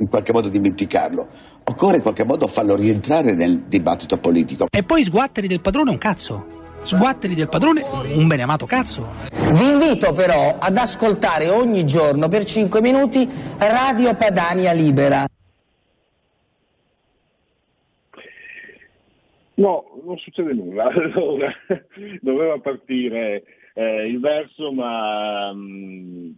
in qualche modo dimenticarlo. Occorre in qualche modo farlo rientrare nel dibattito politico. E poi sguatteri del padrone un cazzo. Sguatteri del padrone un beneamato cazzo. Vi invito però ad ascoltare ogni giorno per 5 minuti Radio Padania Libera. No, non succede nulla. Allora, doveva partire eh, il verso, ma um,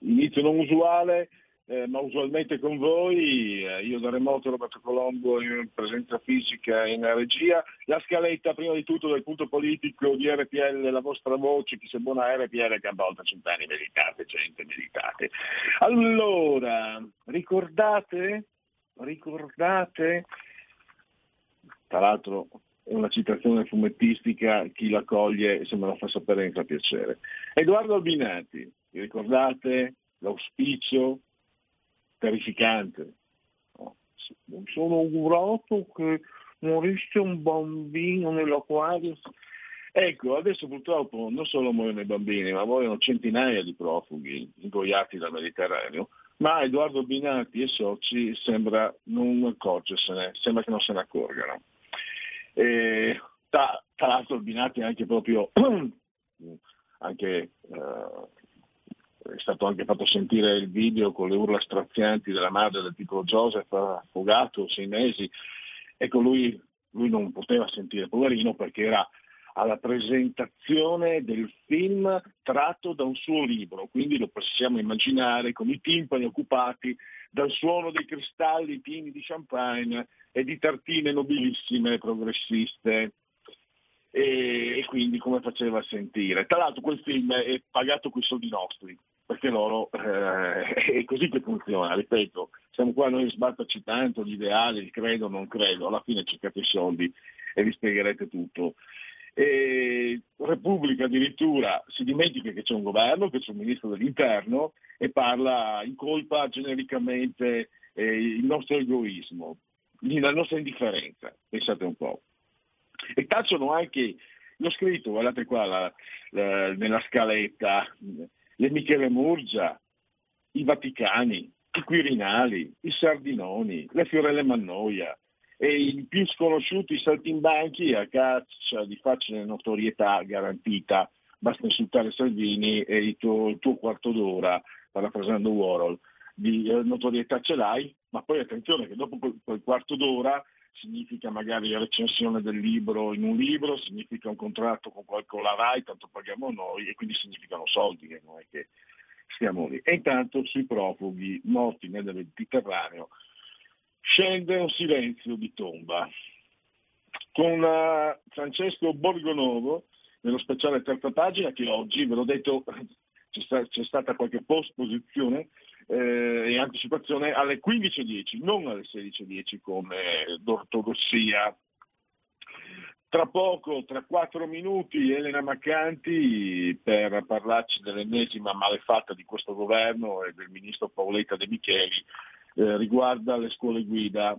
inizio non usuale eh, ma usualmente con voi, eh, io da remoto Roberto Colombo in presenza fisica in regia, la scaletta prima di tutto del punto politico di RPL, la vostra voce, chi se buona RPL che a volte cent'anni meditate, gente, meditate. Allora, ricordate, ricordate, tra l'altro una citazione fumettistica, chi la coglie se me la fa sapere mi fa piacere. Edoardo Albinati, ricordate l'auspicio terrificante. Sono augurato che morisse un bambino nell'acquario. Ecco, adesso purtroppo non solo muoiono i bambini, ma muoiono centinaia di profughi ingoiati dal Mediterraneo, ma Edoardo Binati e soci sembra non accorgersene, sembra che non se ne accorgano. E, tra, tra l'altro Binati è anche proprio anche, uh, è stato anche fatto sentire il video con le urla strazianti della madre del piccolo Joseph affogato, sei mesi. Ecco, lui, lui non poteva sentire, poverino, perché era alla presentazione del film tratto da un suo libro, quindi lo possiamo immaginare con i timpani occupati dal suono dei cristalli pieni di champagne e di tartine nobilissime progressiste. E, e quindi come faceva a sentire. Tra l'altro quel film è pagato con i soldi nostri, perché loro eh, è così che funziona, ripeto, siamo qua noi sbatterci tanto gli ideali, credo, non credo, alla fine cercate i soldi e vi spiegherete tutto. E Repubblica addirittura si dimentica che c'è un governo, che c'è un ministro dell'interno e parla, incolpa genericamente eh, il nostro egoismo, la nostra indifferenza, pensate un po'. E tacciono anche, l'ho scritto, guardate qua la, la, nella scaletta, le Michele Murgia, i Vaticani, i Quirinali, i Sardinoni, le Fiorelle Mannoia e i più sconosciuti saltimbanchi a caccia di facile notorietà garantita. Basta insultare Salvini e il tuo, il tuo quarto d'ora, parafrasando Warhol, di eh, notorietà ce l'hai, ma poi attenzione che dopo quel, quel quarto d'ora significa magari la recensione del libro in un libro, significa un contratto con, con la RAI, tanto paghiamo noi e quindi significano soldi, che non è che stiamo lì. E intanto sui profughi morti nel Mediterraneo scende un silenzio di tomba. Con uh, Francesco Borgonovo, nello speciale terza pagina, che oggi, ve l'ho detto, c'è, c'è stata qualche post-posizione, eh, e anticipazione alle 15.10, non alle 16.10 come d'ortodossia. Tra poco, tra quattro minuti, Elena Maccanti per parlarci dell'ennesima malefatta di questo governo e del ministro Paoletta De Micheli eh, riguarda le scuole guida.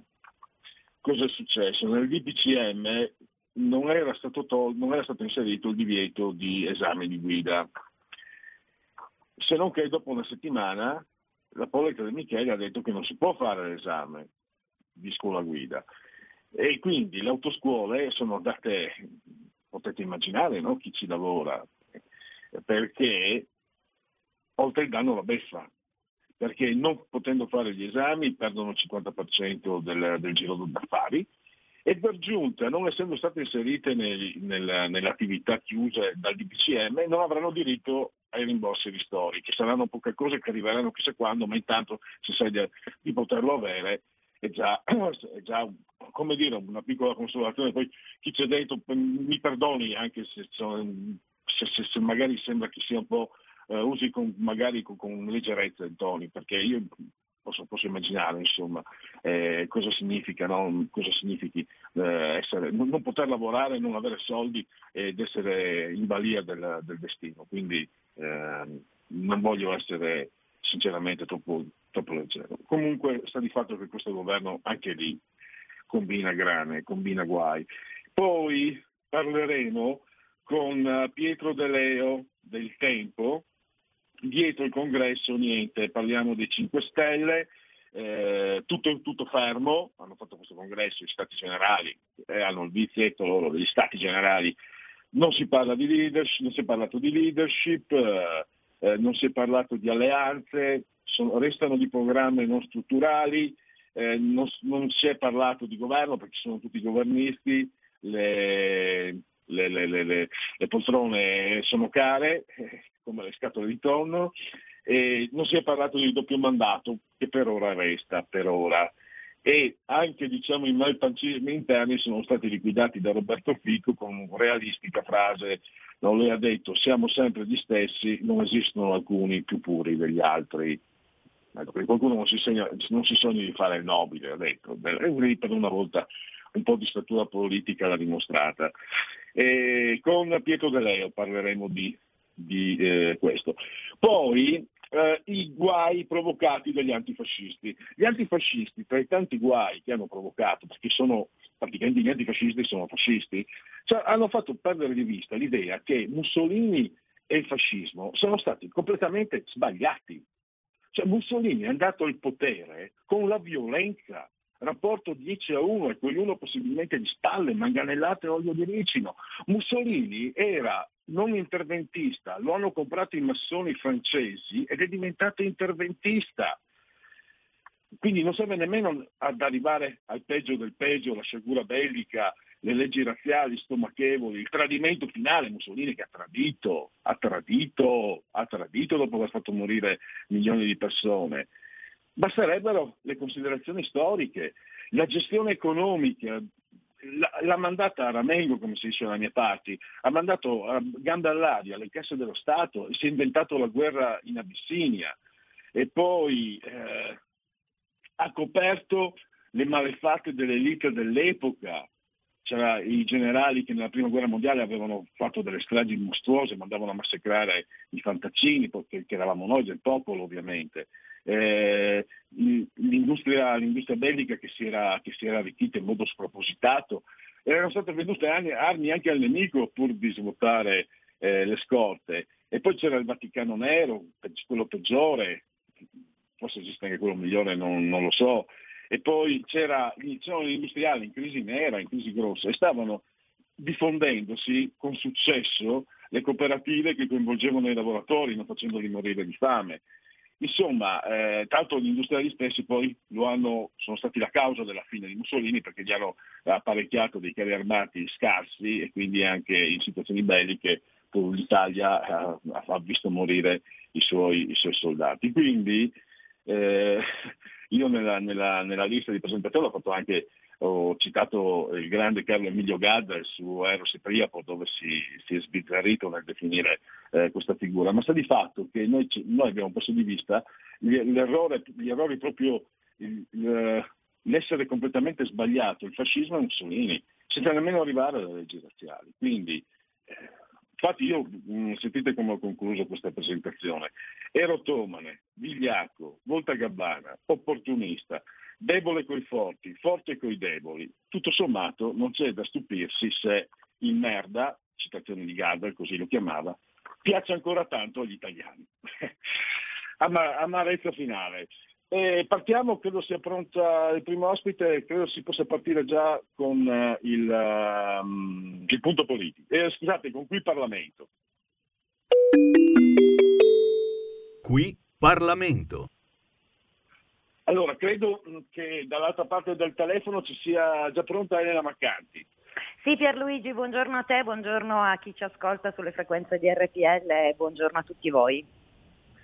Cosa è successo? Nel DPCM non era, stato tol- non era stato inserito il divieto di esame di guida, se non che dopo una settimana la Poletta De Michele ha detto che non si può fare l'esame di scuola guida e quindi le autoscuole sono andate, potete immaginare no? chi ci lavora, perché oltre il danno la beffa, perché non potendo fare gli esami perdono il 50% del, del giro d'affari e per giunta, non essendo state inserite nel, nel, nelle attività chiuse dal DPCM, non avranno diritto ai rimborsi ristori, che saranno poche cose che arriveranno chissà quando, ma intanto se sai di, di poterlo avere è già, è già, come dire, una piccola consolazione. Poi chi c'è dentro mi perdoni anche se, se, se, se magari sembra che sia un po' uh, usi con, magari con, con leggerezza i toni, perché io posso, posso immaginare insomma, eh, cosa significa, no? cosa significhi eh, essere, non, non, poter lavorare, non avere soldi ed essere in balia del, del destino. Quindi eh, non voglio essere sinceramente troppo, troppo leggero. Comunque sta di fatto che questo governo anche lì combina grane, combina guai. Poi parleremo con Pietro De Leo del Tempo, dietro il congresso niente, parliamo dei 5 Stelle, eh, tutto, tutto, fermo, hanno fatto questo congresso, gli stati generali, eh, hanno il vizietto loro degli stati generali, non si parla di leadership, non si è parlato di leadership, eh, eh non si è parlato di alleanze, sono, restano di programmi non strutturali, eh, non, non, si è parlato di governo perché sono tutti governisti, le, le, le, le poltrone sono care, come le scatole di tonno, e non si è parlato di doppio mandato, che per ora resta, per ora. E anche diciamo, i malpancismi interni sono stati liquidati da Roberto Fico con una realistica frase, non lei ha detto siamo sempre gli stessi, non esistono alcuni più puri degli altri. Ecco, qualcuno non si, segna, non si, sogna di fare il nobile, ha detto, per una volta un po' di statura politica l'ha dimostrata. E con Pietro De Leo parleremo di di eh, questo. Poi eh, i guai provocati dagli antifascisti. Gli antifascisti, tra i tanti guai che hanno provocato, perché sono praticamente gli antifascisti sono fascisti, cioè, hanno fatto perdere di vista l'idea che Mussolini e il fascismo sono stati completamente sbagliati. Cioè, Mussolini è andato al potere con la violenza, rapporto 10 a 1 e quell'uno possibilmente di spalle, manganellate e olio di ricino. Mussolini era non interventista, lo hanno comprato i massoni francesi ed è diventato interventista. Quindi non serve nemmeno ad arrivare al peggio del peggio, la sciagura bellica, le leggi razziali stomachevoli, il tradimento finale, Mussolini che ha tradito, ha tradito, ha tradito dopo aver fatto morire milioni di persone. Basterebbero le considerazioni storiche, la gestione economica, l'ha mandata a Ramengo, come si dice dalle mie parti, ha mandato a gambe all'aria le casse dello Stato e si è inventato la guerra in Abissinia e poi eh, ha coperto le malefatte dell'elite dell'epoca. C'erano i generali che nella prima guerra mondiale avevano fatto delle stragi mostruose, mandavano a massacrare i fantaccini, che eravamo noi del popolo ovviamente eh, l'industria, l'industria, bellica che si, era, che si, era, arricchita in modo spropositato, erano state vendute armi anche al nemico pur di svuotare eh, le scorte. E poi c'era il Vaticano Nero, quello peggiore, forse esiste anche quello migliore, non, non lo so. E poi c'era, c'erano gli industriali in crisi nera, in crisi grossa, e stavano diffondendosi con successo le cooperative che coinvolgevano i lavoratori, non facendoli morire di fame. Insomma, eh, tanto gli industriali stessi poi hanno, sono stati la causa della fine di Mussolini perché gli hanno apparecchiato dei carri armati scarsi e quindi anche in situazioni belliche l'Italia ha, ha visto morire i suoi, i suoi soldati. Quindi eh, io nella, nella, nella, lista di presentazione ho fatto anche ho citato il grande Carlo Emilio Gadda su Eros e Priapo dove si, si è sbizzarrito nel definire eh, questa figura, ma sta di fatto che noi, noi abbiamo perso di vista l'errore, gli errori proprio, il, l'essere completamente sbagliato, il fascismo e Mussolini, senza nemmeno arrivare alle leggi razziali. Quindi, eh, infatti io, mm, sentite come ho concluso questa presentazione, ero Tomane, vigliacco, volta gabbana, opportunista, debole coi forti, forte coi deboli. Tutto sommato non c'è da stupirsi se il merda, citazione di Gardner, così lo chiamava, piace ancora tanto agli italiani. Ama- amarezza finale. E partiamo, credo sia pronta il primo ospite, credo si possa partire già con uh, il, uh, il, punto politico. Eh, scusate, con qui Parlamento. Qui Parlamento. Allora, credo che dall'altra parte del telefono ci sia già pronta Elena Maccanti. Sì Pierluigi, buongiorno a te, buongiorno a chi ci ascolta sulle frequenze di RPL e buongiorno a tutti voi.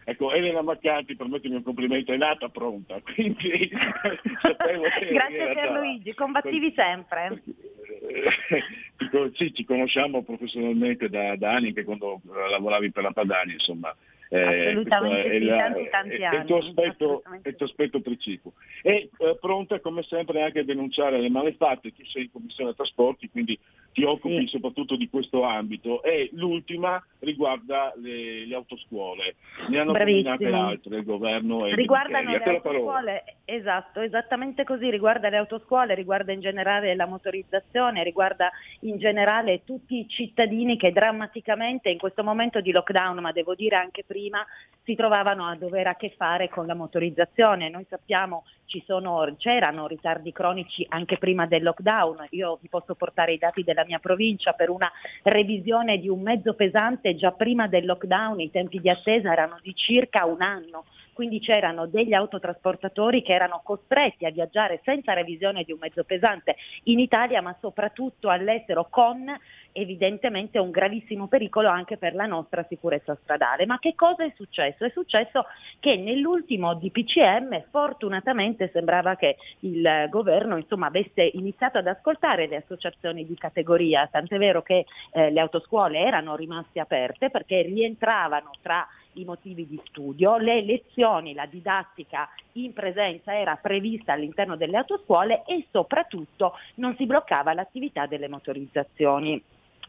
Ecco, Elena Maccanti, permettimi un complimento, è nata pronta, quindi sapevo che Grazie Pierluigi, combattivi sempre. Sì, ci conosciamo professionalmente da, da anni, anche quando lavoravi per la Padania, insomma. Eh, Assolutamente è, sì, la, tanti, tanti è, anni. Il tuo aspetto, il tuo aspetto precipuo. E eh, pronta come sempre anche a denunciare le malefatte, tu sei in Commissione Trasporti, quindi ti occupi sì. soprattutto di questo ambito. E l'ultima riguarda le, le autoscuole. Ne hanno combinate altre il governo e Riguardano le autoscuole, esatto, esattamente così, riguarda le autoscuole, riguarda in generale la motorizzazione, riguarda in generale tutti i cittadini che drammaticamente in questo momento di lockdown, ma devo dire anche prima, prima si trovavano a dover a che fare con la motorizzazione. Noi sappiamo ci sono, c'erano ritardi cronici anche prima del lockdown. Io vi posso portare i dati della mia provincia per una revisione di un mezzo pesante già prima del lockdown, i tempi di attesa erano di circa un anno quindi c'erano degli autotrasportatori che erano costretti a viaggiare senza revisione di un mezzo pesante in Italia, ma soprattutto all'estero con evidentemente un gravissimo pericolo anche per la nostra sicurezza stradale. Ma che cosa è successo? È successo che nell'ultimo DPCM fortunatamente sembrava che il governo insomma, avesse iniziato ad ascoltare le associazioni di categoria, tant'è vero che eh, le autoscuole erano rimaste aperte perché rientravano tra i motivi di studio, le lezioni, la didattica in presenza era prevista all'interno delle autoscuole e soprattutto non si bloccava l'attività delle motorizzazioni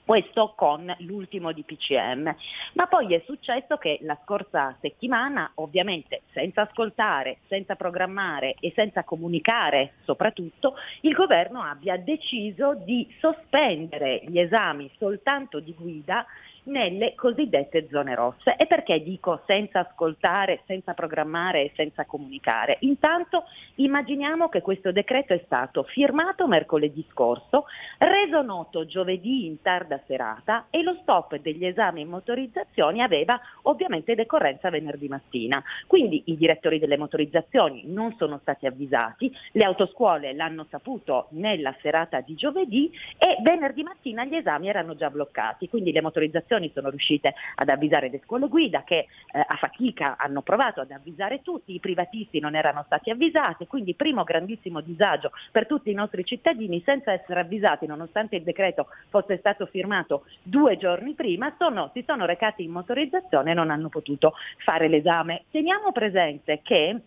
questo con l'ultimo di PCM. Ma poi è successo che la scorsa settimana, ovviamente senza ascoltare, senza programmare e senza comunicare soprattutto, il governo abbia deciso di sospendere gli esami soltanto di guida nelle cosiddette zone rosse. E perché dico senza ascoltare, senza programmare e senza comunicare? Intanto immaginiamo che questo decreto è stato firmato mercoledì scorso, reso noto giovedì in tarda serata e lo stop degli esami in motorizzazioni aveva ovviamente decorrenza venerdì mattina. Quindi i direttori delle motorizzazioni non sono stati avvisati, le autoscuole l'hanno saputo nella serata di giovedì e venerdì mattina gli esami erano già bloccati, quindi le motorizzazioni associazioni sono riuscite ad avvisare le scuole guida che eh, a fatica hanno provato ad avvisare tutti, i privatisti non erano stati avvisati, quindi primo grandissimo disagio per tutti i nostri cittadini senza essere avvisati nonostante il decreto fosse stato firmato due giorni prima, sono, si sono recati in motorizzazione e non hanno potuto fare l'esame. Teniamo presente che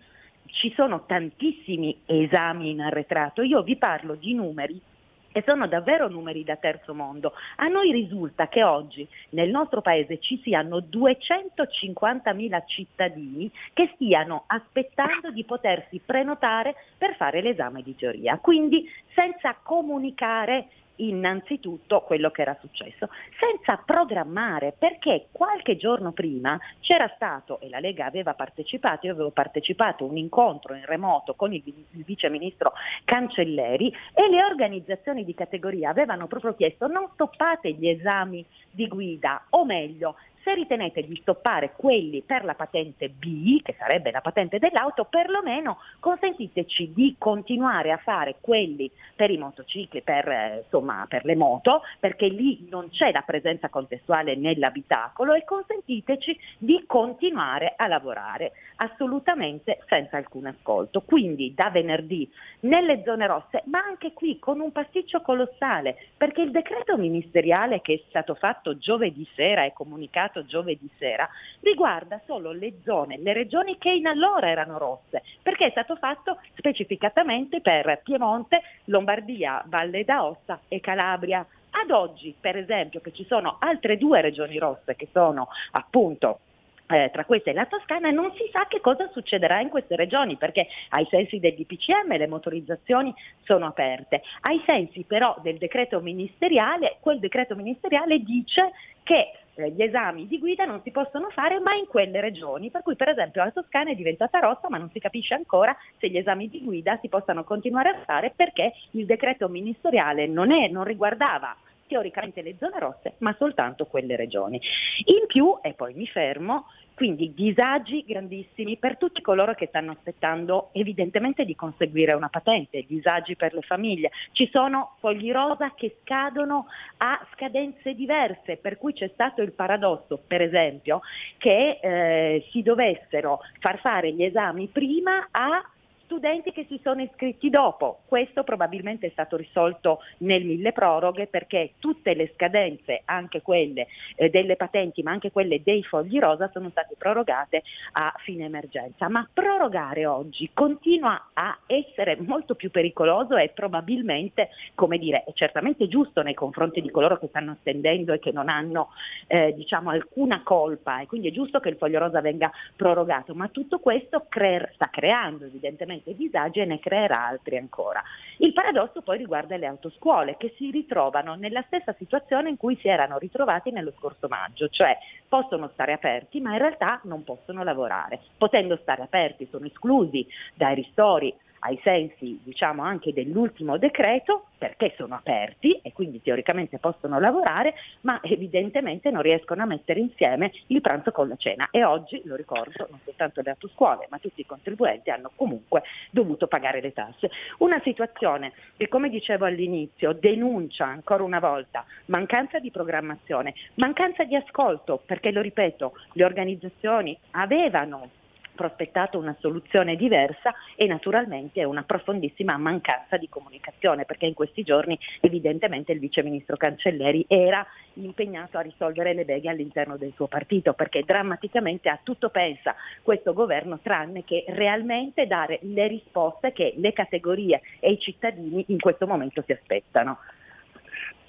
ci sono tantissimi esami in arretrato, io vi parlo di numeri e sono davvero numeri da terzo mondo. A noi risulta che oggi nel nostro paese ci siano 250.000 cittadini che stiano aspettando di potersi prenotare per fare l'esame di teoria, quindi senza comunicare innanzitutto quello che era successo, senza programmare, perché qualche giorno prima c'era stato, e la Lega aveva partecipato, io avevo partecipato a un incontro in remoto con il, il vice ministro Cancelleri e le organizzazioni di categoria avevano proprio chiesto non stoppate gli esami di guida, o meglio, se ritenete di stoppare quelli per la patente B, che sarebbe la patente dell'auto, perlomeno consentiteci di continuare a fare quelli per i motocicli, per, eh, insomma, per le moto, perché lì non c'è la presenza contestuale nell'abitacolo e consentiteci di continuare a lavorare assolutamente senza alcun ascolto. Quindi da venerdì nelle zone rosse, ma anche qui con un pasticcio colossale, perché il decreto ministeriale che è stato fatto giovedì sera e comunicato pubblicato giovedì sera, riguarda solo le zone, le regioni che in allora erano rosse, perché è stato fatto specificatamente per Piemonte, Lombardia, Valle d'Aosta e Calabria. Ad oggi, per esempio, che ci sono altre due regioni rosse che sono appunto eh, tra queste la Toscana, non si sa che cosa succederà in queste regioni perché ai sensi del DPCM le motorizzazioni sono aperte. Ai sensi però del decreto ministeriale, quel decreto ministeriale dice che eh, gli esami di guida non si possono fare mai in quelle regioni, per cui per esempio la Toscana è diventata rossa ma non si capisce ancora se gli esami di guida si possano continuare a fare perché il decreto ministeriale non, è, non riguardava teoricamente le zone rosse, ma soltanto quelle regioni. In più, e poi mi fermo, quindi disagi grandissimi per tutti coloro che stanno aspettando evidentemente di conseguire una patente, disagi per le famiglie. Ci sono fogli rosa che scadono a scadenze diverse, per cui c'è stato il paradosso, per esempio, che eh, si dovessero far fare gli esami prima a studenti che si sono iscritti dopo. Questo probabilmente è stato risolto nel mille proroghe perché tutte le scadenze, anche quelle eh, delle patenti ma anche quelle dei fogli rosa, sono state prorogate a fine emergenza. Ma prorogare oggi continua a essere molto più pericoloso e probabilmente, come dire, è certamente giusto nei confronti di coloro che stanno attendendo e che non hanno eh, diciamo, alcuna colpa e quindi è giusto che il foglio rosa venga prorogato, ma tutto questo cre- sta creando evidentemente sicuramente disagi e ne creerà altri ancora. Il paradosso poi riguarda le autoscuole che si ritrovano nella stessa situazione in cui si erano ritrovati nello scorso maggio, cioè possono stare aperti ma in realtà non possono lavorare. Potendo stare aperti sono esclusi dai ristori ai sensi diciamo, anche dell'ultimo decreto perché sono aperti e quindi teoricamente possono lavorare, ma evidentemente non riescono a mettere insieme il pranzo con la cena e oggi, lo ricordo, non soltanto le autoscuole, ma tutti i contribuenti hanno comunque dovuto pagare le tasse. Una situazione che, come dicevo all'inizio, denuncia ancora una volta mancanza di programmazione, mancanza di ascolto, perché lo ripeto, le organizzazioni avevano prospettato una soluzione diversa e naturalmente una profondissima mancanza di comunicazione perché in questi giorni evidentemente il vice ministro Cancelleri era impegnato a risolvere le beghe all'interno del suo partito perché drammaticamente a tutto pensa questo governo tranne che realmente dare le risposte che le categorie e i cittadini in questo momento si aspettano.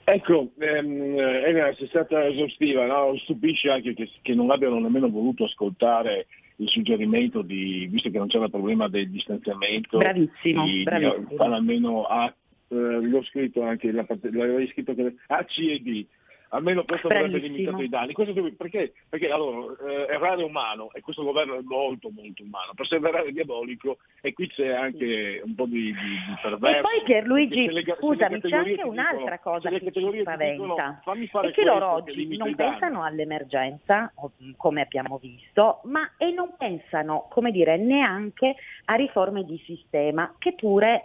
Ecco, ehm, Elena, sei stata esaustiva, no? stupisce anche che, che non abbiano nemmeno voluto ascoltare il suggerimento di, visto che non c'era il problema del distanziamento, bravissimo, di, bravissimo. di almeno A, eh, l'ho scritto anche, l'avevo scritto che A, C e D, almeno questo avrebbe limitato i danni. Dove, perché? Perché allora, eh, errare è umano e questo governo è molto molto umano, perseverare è diabolico e qui c'è anche un po' di, di, di perverso. E poi Pierluigi, le, scusami, c'è anche un'altra dicono, cosa che ci spaventa, è che loro oggi non pensano all'emergenza, come abbiamo visto, ma e non pensano, come dire, neanche a riforme di sistema, che pure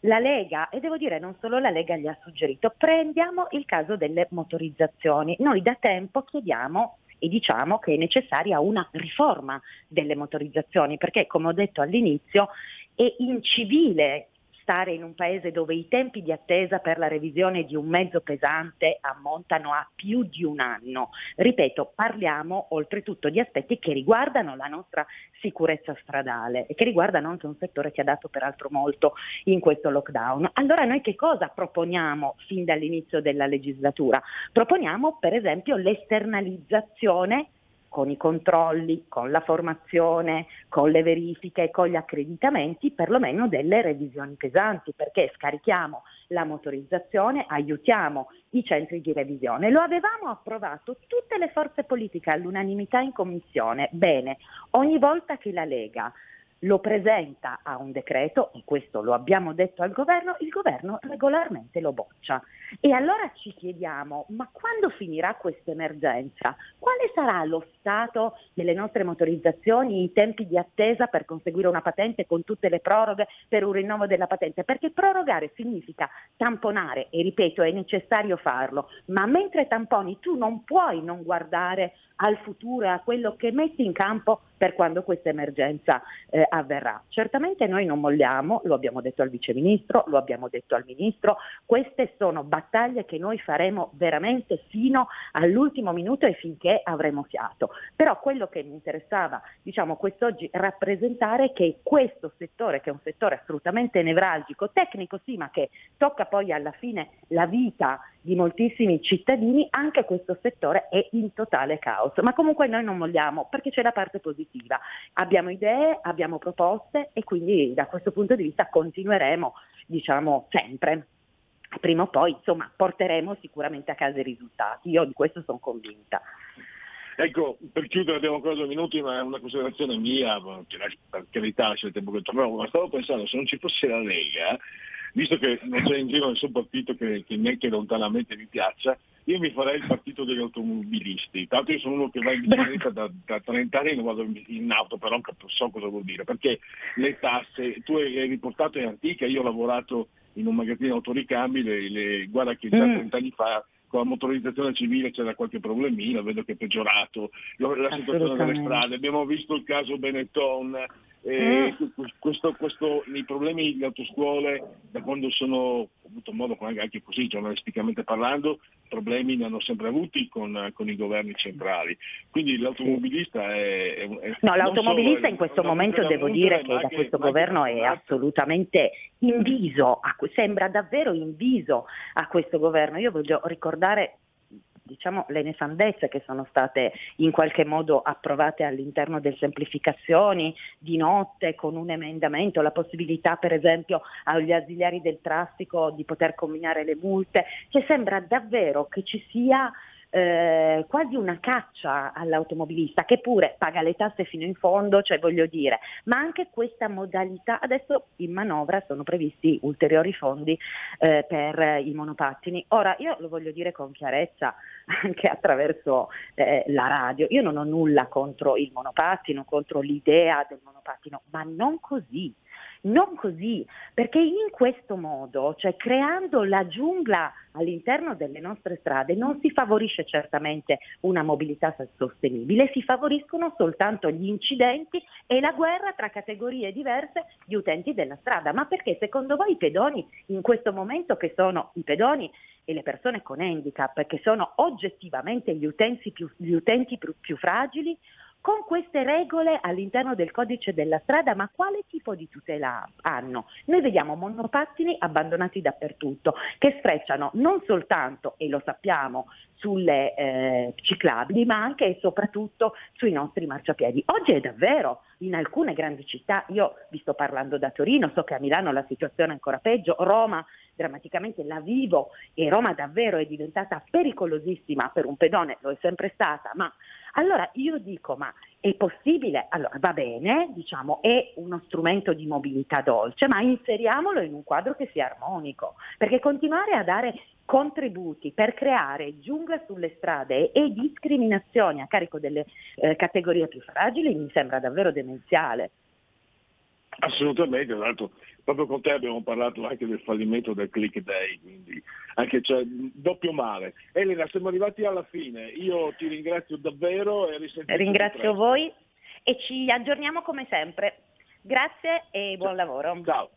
la Lega, e devo dire non solo la Lega gli ha suggerito, prendiamo il caso delle motorizzazioni. Noi da tempo chiediamo e diciamo che è necessaria una riforma delle motorizzazioni, perché come ho detto all'inizio è incivile stare in un paese dove i tempi di attesa per la revisione di un mezzo pesante ammontano a più di un anno. Ripeto, parliamo oltretutto di aspetti che riguardano la nostra sicurezza stradale e che riguardano anche un settore che ha dato peraltro molto in questo lockdown. Allora noi che cosa proponiamo fin dall'inizio della legislatura? Proponiamo per esempio l'esternalizzazione con i controlli, con la formazione, con le verifiche, con gli accreditamenti, perlomeno delle revisioni pesanti, perché scarichiamo la motorizzazione, aiutiamo i centri di revisione. Lo avevamo approvato tutte le forze politiche all'unanimità in commissione. Bene, ogni volta che la Lega lo presenta a un decreto, e questo lo abbiamo detto al governo, il governo regolarmente lo boccia. E allora ci chiediamo, ma quando finirà questa emergenza? Quale sarà lo stato delle nostre motorizzazioni, i tempi di attesa per conseguire una patente con tutte le proroghe per un rinnovo della patente? Perché prorogare significa tamponare, e ripeto è necessario farlo, ma mentre tamponi tu non puoi non guardare al futuro e a quello che metti in campo per quando questa emergenza eh, avverrà. Certamente noi non molliamo, lo abbiamo detto al Vice Ministro, lo abbiamo detto al Ministro, queste sono battaglie che noi faremo veramente fino all'ultimo minuto e finché avremo fiato. Però quello che mi interessava diciamo, quest'oggi rappresentare è che questo settore, che è un settore assolutamente nevralgico, tecnico sì, ma che tocca poi alla fine la vita di moltissimi cittadini, anche questo settore è in totale caos. Ma comunque noi non molliamo perché c'è la parte positiva. Abbiamo idee, abbiamo proposte e quindi da questo punto di vista continueremo diciamo, sempre. Prima o poi insomma, porteremo sicuramente a casa i risultati, io di questo sono convinta. Ecco, per chiudere abbiamo ancora due minuti, ma è una considerazione mia, che per carità c'è il tempo che tornerò, ma stavo pensando se non ci fosse la Lega, visto che non c'è in giro nessun partito che, che neanche lontanamente mi piaccia, io mi farei il partito degli automobilisti. Tanto io sono uno che va in bicicletta da, da 30 anni e non vado in auto, però so cosa vuol dire, perché le tasse, tu hai riportato in antica, io ho lavorato in un magazzino autoricambi, le, le, guarda che già mm. 30 anni fa con la motorizzazione civile c'era qualche problemino, vedo che è peggiorato, la situazione delle strade, abbiamo visto il caso Benetton, eh, questo, questo, I problemi delle autoscuole, da quando sono, ho avuto modo anche così, giornalisticamente parlando, problemi ne hanno sempre avuti con, con i governi centrali. Quindi l'automobilista è... è, è no, l'automobilista in questo momento devo dire che da questo governo è assolutamente inviso, sembra davvero inviso a questo governo. Io voglio ricordare diciamo, le nefandezze che sono state in qualche modo approvate all'interno delle semplificazioni di notte con un emendamento, la possibilità per esempio agli ausiliari del traffico di poter combinare le multe, che sembra davvero che ci sia eh, quasi una caccia all'automobilista che pure paga le tasse fino in fondo, cioè voglio dire, ma anche questa modalità, adesso in manovra sono previsti ulteriori fondi eh, per i monopattini. Ora io lo voglio dire con chiarezza anche attraverso eh, la radio, io non ho nulla contro il monopattino, contro l'idea del monopattino, ma non così. Non così, perché in questo modo, cioè creando la giungla all'interno delle nostre strade, non si favorisce certamente una mobilità sostenibile, si favoriscono soltanto gli incidenti e la guerra tra categorie diverse di utenti della strada. Ma perché secondo voi i pedoni in questo momento che sono i pedoni e le persone con handicap, che sono oggettivamente gli utenti più, gli utenti più, più fragili, con queste regole all'interno del codice della strada, ma quale tipo di tutela hanno? Noi vediamo monopattini abbandonati dappertutto, che sfrecciano non soltanto, e lo sappiamo, sulle eh, ciclabili, ma anche e soprattutto sui nostri marciapiedi. Oggi è davvero in alcune grandi città, io vi sto parlando da Torino, so che a Milano la situazione è ancora peggio, Roma drammaticamente la vivo e Roma davvero è diventata pericolosissima per un pedone, lo è sempre stata, ma allora io dico, ma è possibile? Allora va bene, diciamo, è uno strumento di mobilità dolce, ma inseriamolo in un quadro che sia armonico, perché continuare a dare contributi per creare giungla sulle strade e discriminazioni a carico delle eh, categorie più fragili mi sembra davvero demenziale. Assolutamente, tra l'altro proprio con te abbiamo parlato anche del fallimento del click day, quindi anche cioè, doppio male. Elena, siamo arrivati alla fine, io ti ringrazio davvero e Ringrazio voi e ci aggiorniamo come sempre. Grazie e buon Ciao. lavoro. Ciao.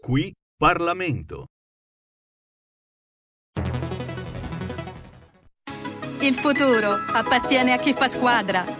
Qui Parlamento. Il futuro appartiene a chi fa squadra.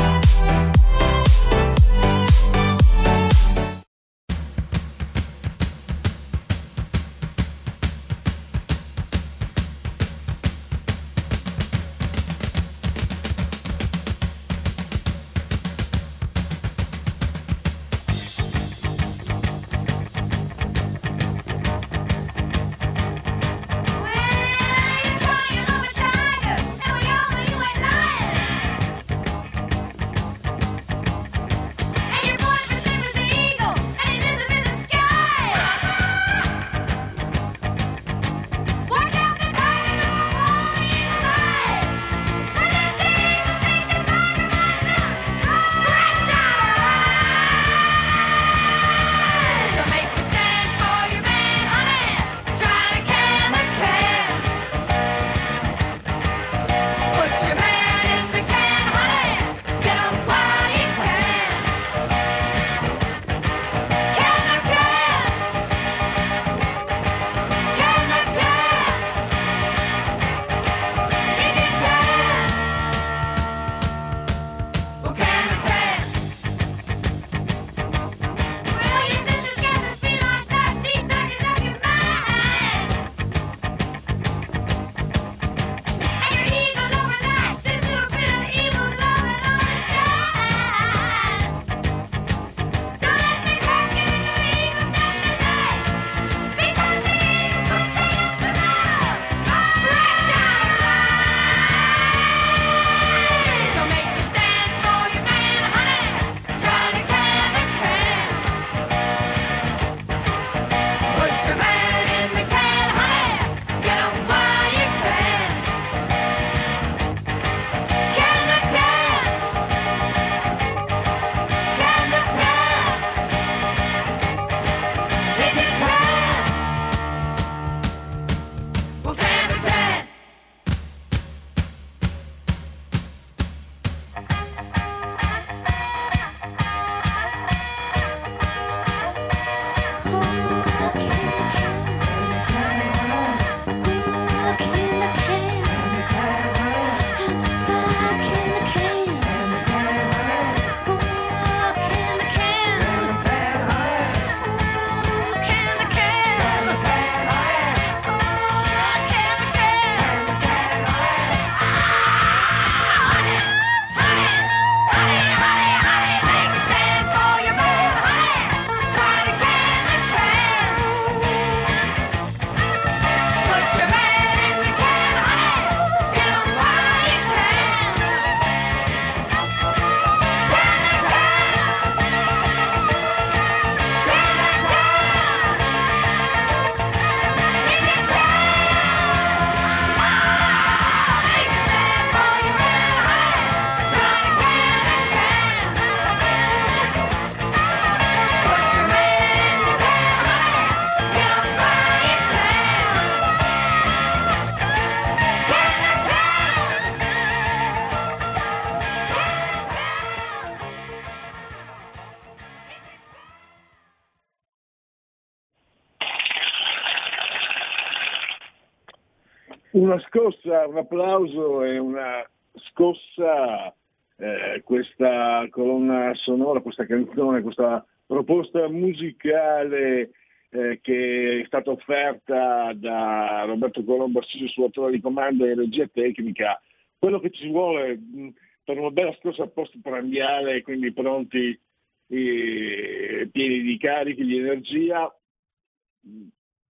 Una scossa, un applauso e una scossa eh, questa colonna sonora, questa canzone, questa proposta musicale eh, che è stata offerta da Roberto Colombo assiso sulla torre di comando e regia tecnica. Quello che ci vuole mh, per una bella scorsa post-prandiale, quindi pronti, eh, pieni di carichi, di energia,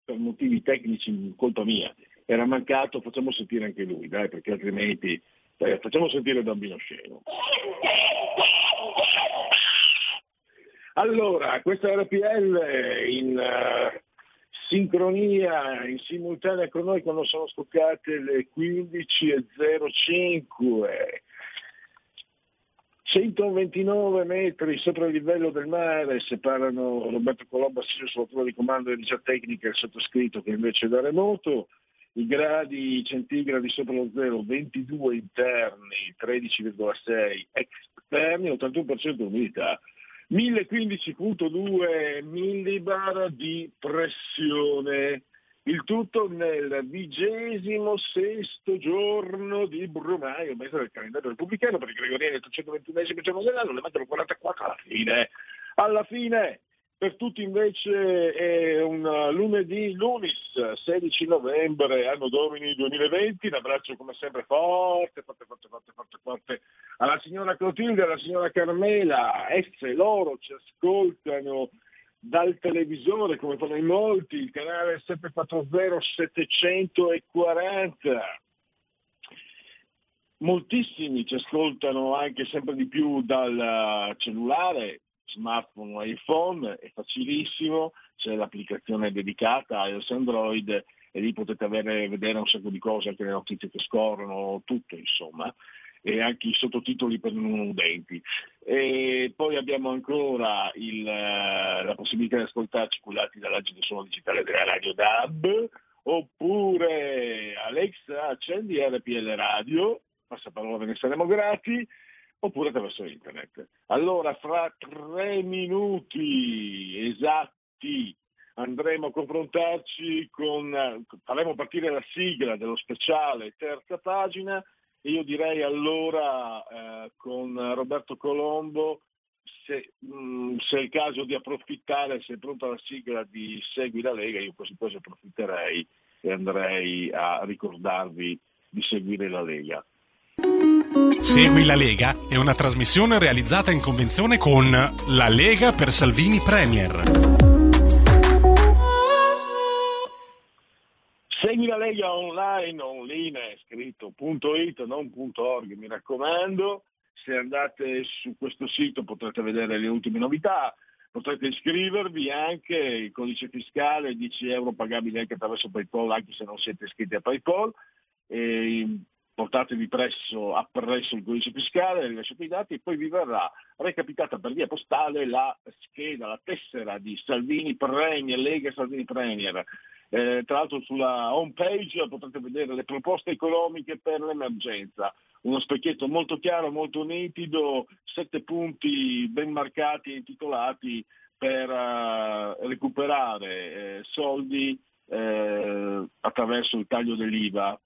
per motivi tecnici, colpa mia, era mancato, facciamo sentire anche lui, dai, perché altrimenti eh, facciamo sentire il bambino scemo. Allora, questa RPL in uh, sincronia, in simultanea con noi quando sono scoccate le 15.05. 129 metri sopra il livello del mare separano Roberto Colombo assiso sulla torre di comando di regia tecnica e il sottoscritto che invece è da remoto i gradi centigradi sopra lo zero, 22 interni, 13,6 esterni, 81% di umidità, 1015.2 millibar di pressione. Il tutto nel vigesimo sesto giorno di Brumaio, mese del calendario repubblicano, per i gregoriani il 321 giorno dell'anno, ne mancano 44 alla fine. Alla fine per tutti invece è un lunedì, lunis, 16 novembre, anno domini 2020. Un abbraccio come sempre forte, forte, forte, forte, forte, forte alla signora Clotilde, alla signora Carmela. Esse, loro ci ascoltano dal televisore, come fanno in molti, il canale 740 740. Moltissimi ci ascoltano anche sempre di più dal cellulare, smartphone o iPhone, è facilissimo, c'è l'applicazione dedicata a iOS Android e lì potete avere, vedere un sacco di cose, anche le notizie che scorrono, tutto insomma, e anche i sottotitoli per non udenti. E poi abbiamo ancora il, la possibilità di ascoltarci cullati dall'agito suono digitale della radio DAB, oppure Alexa accendi RPL Radio, passaparola ve ne saremo grati, oppure attraverso internet. Allora, fra tre minuti esatti andremo a confrontarci con, faremo partire la sigla dello speciale terza pagina e io direi allora eh, con Roberto Colombo se, mh, mm, se, è il caso di approfittare, se è pronta la sigla di Segui la Lega, io quasi quasi approfitterei e andrei a ricordarvi di seguire la Lega. Segui la Lega è una trasmissione realizzata in convenzione con La Lega per Salvini Premier. Segui la Lega online, online, scritto.it, non .org, mi raccomando. Se andate su questo sito potrete vedere le ultime novità, potrete iscrivervi anche, il codice fiscale 10 euro pagabili anche attraverso PayPal, anche se non siete iscritti a PayPal. E portatevi presso, appresso il codice fiscale, rilasciate i dati e poi vi verrà recapitata per via postale la scheda, la tessera di Salvini Premier, Lega Salvini Premier. Eh, tra l'altro sulla home page potrete vedere le proposte economiche per l'emergenza, uno specchietto molto chiaro, molto nitido, sette punti ben marcati e intitolati per uh, recuperare eh, soldi eh, attraverso il taglio dell'IVA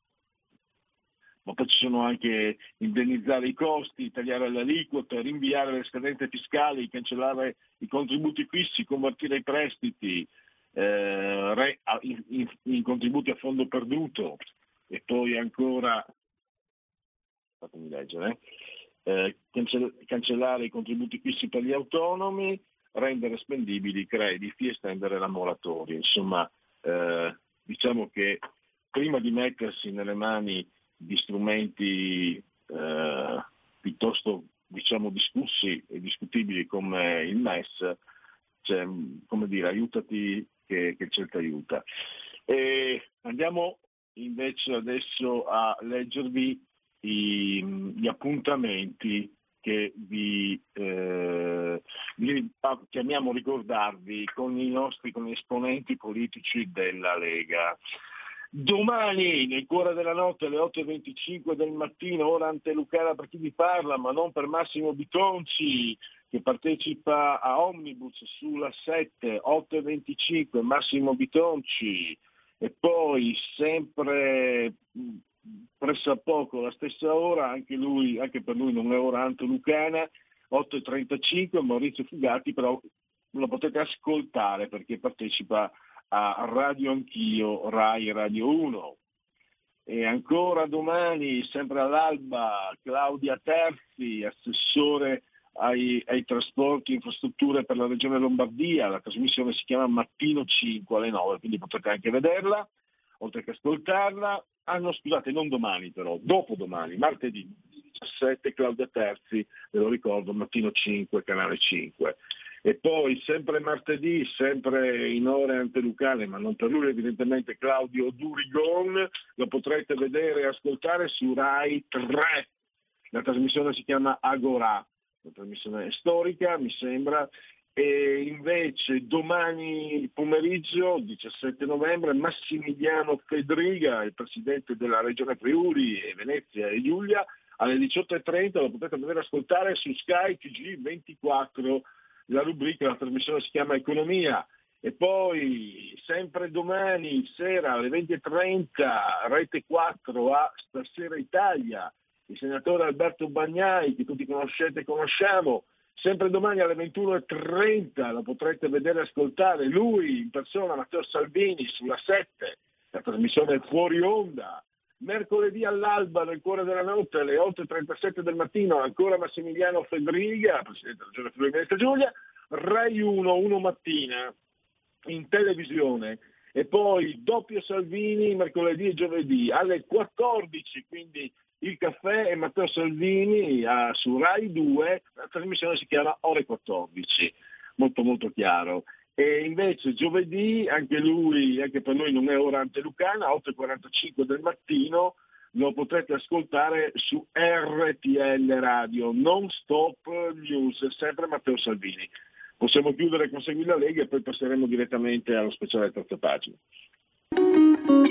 ma poi ci sono anche indennizzare i costi, tagliare le aliquote, rinviare le scadenze fiscali, cancellare i contributi fissi, convertire i prestiti eh, in, in, in, contributi a fondo perduto e poi ancora, fatemi leggere, eh, cancellare i contributi fissi per gli autonomi, rendere spendibili i crediti, estendere la moratoria. Insomma, eh, diciamo che prima di mettersi nelle mani di strumenti eh, piuttosto diciamo, discussi e discutibili come il MES, cioè, come dire, aiutati che, che ti aiuta. E andiamo invece adesso a leggervi i, gli appuntamenti che vi, eh, vi, chiamiamo ricordarvi con i nostri con gli esponenti politici della Lega. Domani, nel cuore della notte, alle 8.25 del mattino, ora antelucana per chi vi parla, ma non per Massimo Bitonci, che partecipa a Omnibus sulla 7, 8.25, Massimo Bitonci, E poi sempre pressappoco alla stessa ora, anche, lui, anche per lui non è ora Anto Lucana, 8.35 Maurizio Fugatti, però lo potete ascoltare perché partecipa a Radio Anch'io, Rai Radio 1. E ancora domani, sempre all'alba, Claudia Terzi, assessore ai, ai, trasporti e infrastrutture per la regione Lombardia, la trasmissione si chiama Mattino 5 alle 9, quindi potete anche vederla, oltre che ascoltarla. Ah no, scusate, non domani però, dopodomani, martedì 17, Claudia Terzi, ve lo ricordo, Mattino 5, canale 5. E poi sempre martedì, sempre in ore antelucane, ma non per lui evidentemente, Claudio Durigon, lo potrete vedere e ascoltare su Rai 3. La trasmissione si chiama Agora, la trasmissione storica mi sembra, e invece domani pomeriggio, 17 novembre, Massimiliano Fedriga, il presidente della regione Friuli e Venezia e Giulia, alle 18.30 lo potete vedere ascoltare su Sky TG24 la rubrica, la trasmissione si chiama Economia. E poi sempre domani sera alle 20.30 Rete 4 a Stasera Italia, il senatore Alberto Bagnai, che tutti conoscete e conosciamo, sempre domani alle 21.30 lo potrete vedere e ascoltare, lui in persona, Matteo Salvini, sulla 7, la trasmissione Fuori Onda, mercoledì all'alba nel cuore della notte alle 8.37 del mattino ancora Massimiliano Fedriga, Presidente della Regione Friuli Venezia Giulia, Rai 1, 1 mattina in televisione e poi doppio Salvini mercoledì e giovedì alle 14, quindi il caffè e Matteo Salvini a, su Rai 2, la trasmissione si chiama Ore 14, molto molto chiaro. E invece giovedì, anche lui, anche per noi non è ora antelucana, 8.45 del mattino, lo potrete ascoltare su RTL Radio, non stop news, sempre Matteo Salvini. Possiamo chiudere con Segui la Lega e poi passeremo direttamente allo speciale terza pagina.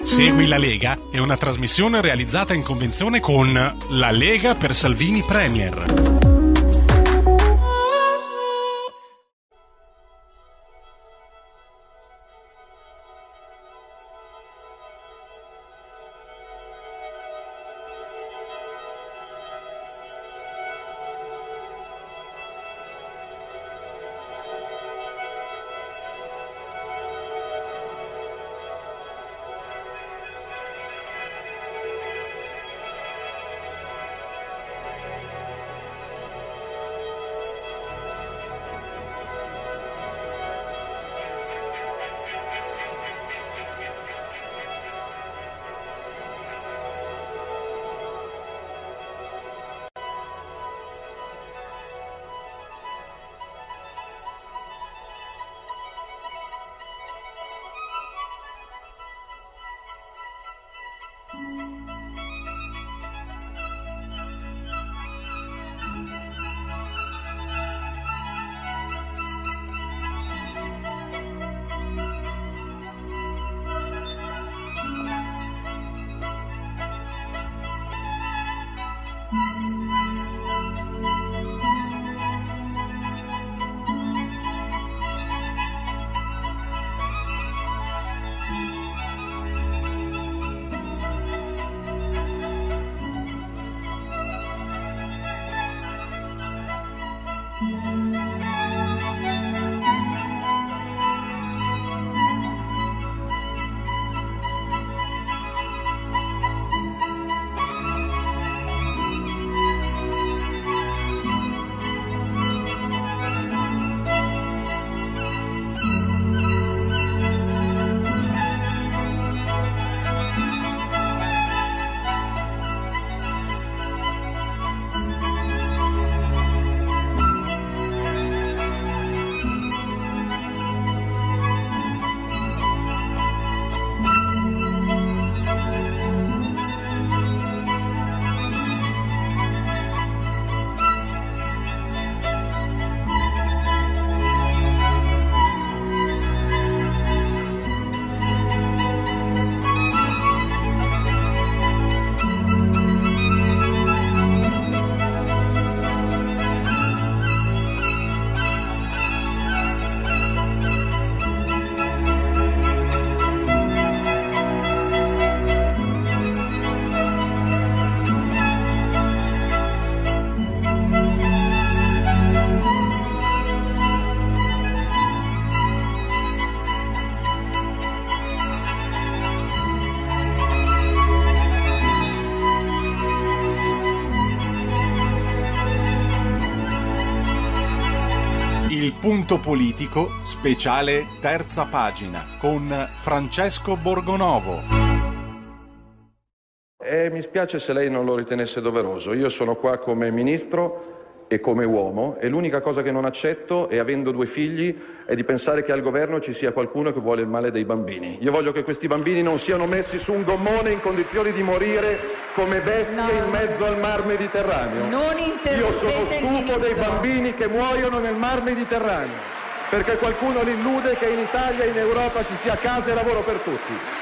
Segui la Lega è una trasmissione realizzata in convenzione con La Lega per Salvini Premier. Punto politico, speciale terza pagina con Francesco Borgonovo. Eh, mi spiace se lei non lo ritenesse doveroso. Io sono qua come ministro e come uomo e l'unica cosa che non accetto, e avendo due figli, è di pensare che al governo ci sia qualcuno che vuole il male dei bambini. Io voglio che questi bambini non siano messi su un gommone in condizioni di morire come bestie no. in mezzo al mar Mediterraneo. Io sono stufo dei bambini che muoiono nel mar Mediterraneo, perché qualcuno li illude che in Italia e in Europa ci sia casa e lavoro per tutti.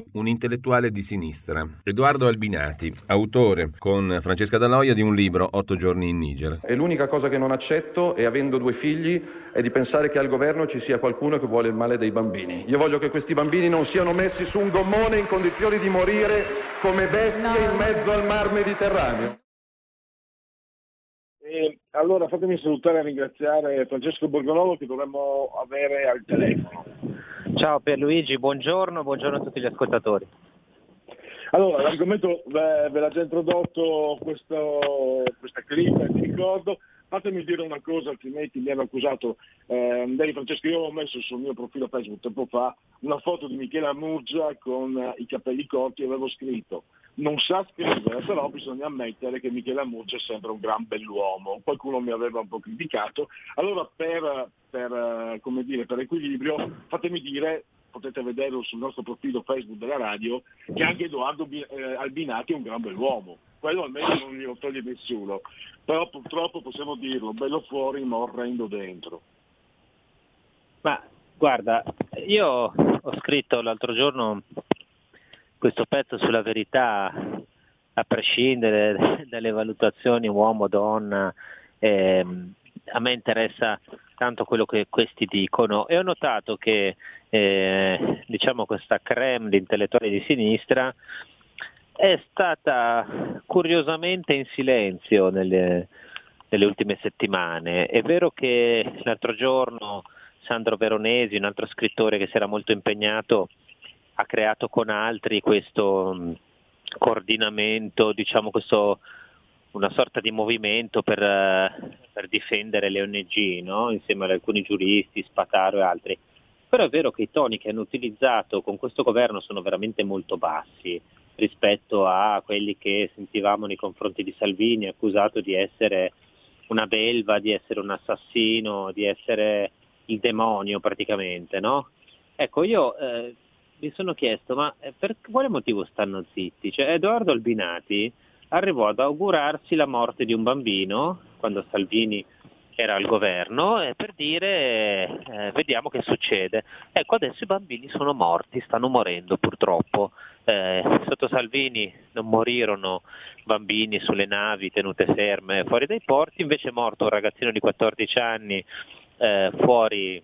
un intellettuale di sinistra, Edoardo Albinati, autore con Francesca Daloia di un libro Otto giorni in Niger. E l'unica cosa che non accetto, e avendo due figli, è di pensare che al governo ci sia qualcuno che vuole il male dei bambini. Io voglio che questi bambini non siano messi su un gommone in condizioni di morire come bestie no. in mezzo al mar Mediterraneo. E allora fatemi salutare e ringraziare Francesco Borgonovo che dovremmo avere al telefono. Ciao Pierluigi, buongiorno, buongiorno a tutti gli ascoltatori. Allora, l'argomento ve, ve l'ha già introdotto questo, questa clip, ti ricordo. Fatemi dire una cosa, altrimenti mi hanno accusato. Eh, Dei Francesco, io ho messo sul mio profilo Facebook tempo fa una foto di Michela Murgia con eh, i capelli corti e avevo scritto non sa scrivere, però bisogna ammettere che Michela Murgia è sempre un gran bell'uomo. Qualcuno mi aveva un po' criticato. Allora per, per, eh, dire, per equilibrio fatemi dire potete vederlo sul nostro profilo Facebook della radio, che anche Edoardo eh, Albinati è un gran bell'uomo. Quello almeno non glielo toglie nessuno. Però purtroppo possiamo dirlo, bello fuori ma orrendo dentro. Ma guarda, io ho scritto l'altro giorno questo pezzo sulla verità, a prescindere dalle valutazioni uomo-donna, eh, a me interessa tanto quello che questi dicono e ho notato che eh, diciamo questa creme di intellettuali di sinistra è stata curiosamente in silenzio nelle, nelle ultime settimane. È vero che l'altro giorno Sandro Veronesi, un altro scrittore che si era molto impegnato, ha creato con altri questo mm, coordinamento, diciamo questo, una sorta di movimento per, per difendere le ONG, no? insieme ad alcuni giuristi, Spataro e altri. Però è vero che i toni che hanno utilizzato con questo governo sono veramente molto bassi rispetto a quelli che sentivamo nei confronti di Salvini, accusato di essere una belva, di essere un assassino, di essere il demonio praticamente, no? Ecco, io eh, mi sono chiesto, ma eh, per quale motivo stanno zitti? Cioè, Edoardo Albinati arrivò ad augurarsi la morte di un bambino, quando Salvini era al governo, per dire eh, vediamo che succede. Ecco, adesso i bambini sono morti, stanno morendo purtroppo. Eh, sotto Salvini non morirono bambini sulle navi tenute ferme fuori dai porti, invece è morto un ragazzino di 14 anni eh, fuori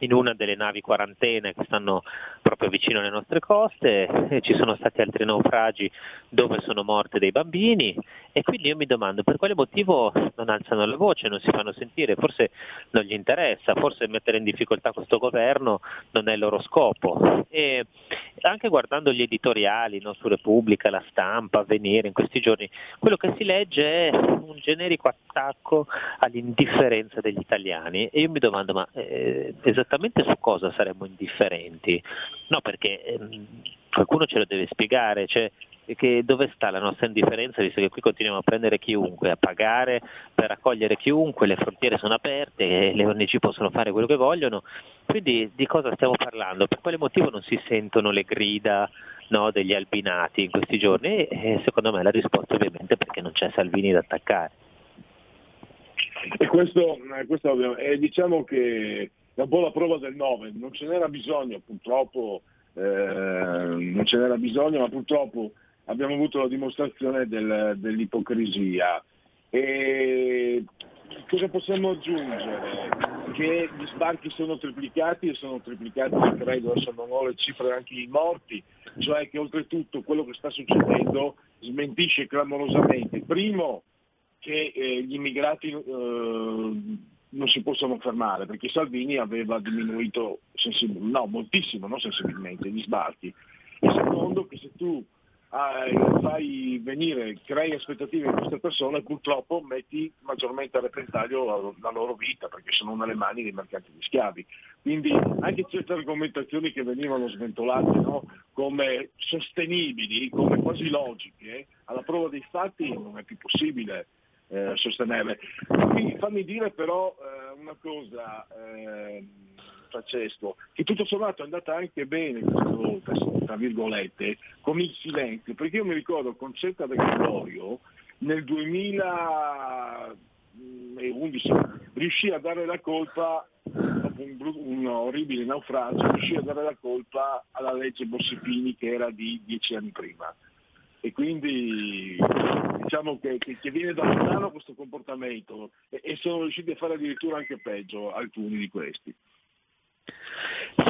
in una delle navi quarantene che stanno proprio vicino alle nostre coste, ci sono stati altri naufragi dove sono morte dei bambini e quindi io mi domando per quale motivo non alzano la voce, non si fanno sentire, forse non gli interessa, forse mettere in difficoltà questo governo non è il loro scopo. E anche guardando gli editoriali no, su Repubblica, la stampa, Avvenire in questi giorni, quello che si legge è un generico attacco all'indifferenza degli italiani e io mi domando ma eh, esattamente esattamente su cosa saremmo indifferenti? No, perché ehm, qualcuno ce lo deve spiegare, cioè, dove sta la nostra indifferenza visto che qui continuiamo a prendere chiunque, a pagare per accogliere chiunque, le frontiere sono aperte, le ONG possono fare quello che vogliono, quindi di cosa stiamo parlando? Per quale motivo non si sentono le grida no, degli albinati in questi giorni? E secondo me la risposta ovviamente è perché non c'è Salvini da attaccare. E questo, eh, questo è diciamo che è un po' la prova del 9, non ce n'era bisogno purtroppo, eh, non ce n'era bisogno, ma purtroppo abbiamo avuto la dimostrazione del, dell'ipocrisia. E cosa possiamo aggiungere? Che gli sbarchi sono triplicati e sono triplicati, credo, adesso non ho le cifre anche i morti, cioè che oltretutto quello che sta succedendo smentisce clamorosamente. Primo, che eh, gli immigrati eh, non si possono fermare, perché Salvini aveva diminuito sensibil- no, moltissimo, non sensibilmente, gli sbarchi. E secondo, che se tu eh, fai venire, crei aspettative in queste persone, purtroppo metti maggiormente a repentaglio la, la, loro vita, perché sono nelle mani dei mercanti di schiavi. Quindi anche certe argomentazioni che venivano sventolate no, come sostenibili, come quasi logiche, alla prova dei fatti non è più possibile eh, sostenerle. Fammi, fammi, dire però eh, una cosa, eh, Francesco, che tutto sommato è andata anche bene questa volta, tra virgolette, con il silenzio, perché io mi ricordo con Certa del Gregorio nel 2011 riuscì a dare la colpa dopo un, un, orribile naufragio, riuscì a dare la colpa alla legge Bossipini che era di dieci anni prima e quindi diciamo che, che, viene da lontano questo comportamento e, e, sono riusciti a fare addirittura anche peggio alcuni di questi.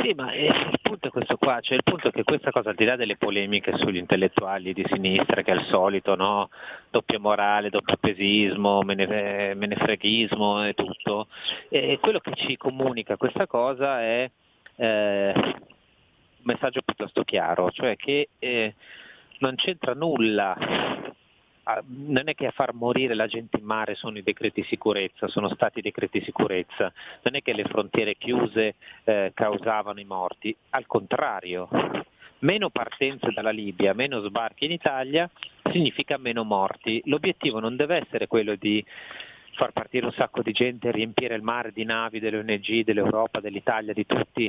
Sì, ma il punto è questo qua, cioè il punto è che questa cosa, al di là delle polemiche sugli intellettuali di sinistra, che il solito, no? doppia morale, doppio pesismo, mene, menefreghismo e tutto, eh, quello che ci comunica questa cosa è eh, un messaggio piuttosto chiaro, cioè che eh, non c'entra nulla. Non è che a far morire la gente in mare sono i decreti sicurezza, sono stati i decreti sicurezza, non è che le frontiere chiuse eh, causavano i morti, al contrario, meno partenze dalla Libia, meno sbarchi in Italia significa meno morti. L'obiettivo non deve essere quello di far partire un sacco di gente, riempire il mare di navi delle ONG, dell'Europa, dell'Italia, di tutti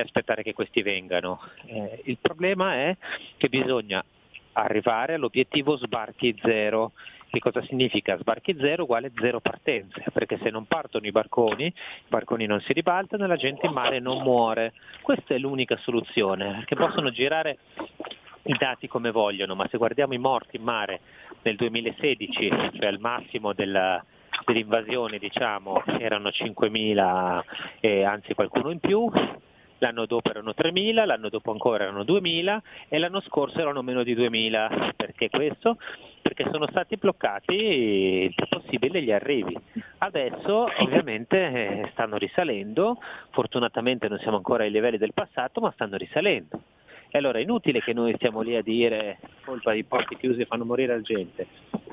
e aspettare che questi vengano. Eh, il problema è che bisogna arrivare all'obiettivo sbarchi zero. Che cosa significa? Sbarchi zero uguale zero partenze, perché se non partono i barconi, i barconi non si ribaltano e la gente in mare non muore. Questa è l'unica soluzione, perché possono girare i dati come vogliono, ma se guardiamo i morti in mare nel 2016, cioè al massimo della, dell'invasione diciamo, erano 5.000 e anzi qualcuno in più, l'anno dopo erano 3.000, l'anno dopo ancora erano 2.000 e l'anno scorso erano meno di 2.000. Perché questo? Perché sono stati bloccati il più possibile gli arrivi. Adesso ovviamente eh, stanno risalendo, fortunatamente non siamo ancora ai livelli del passato, ma stanno risalendo. E allora è inutile che noi stiamo lì a dire colpa dei porti chiusi fanno morire la gente.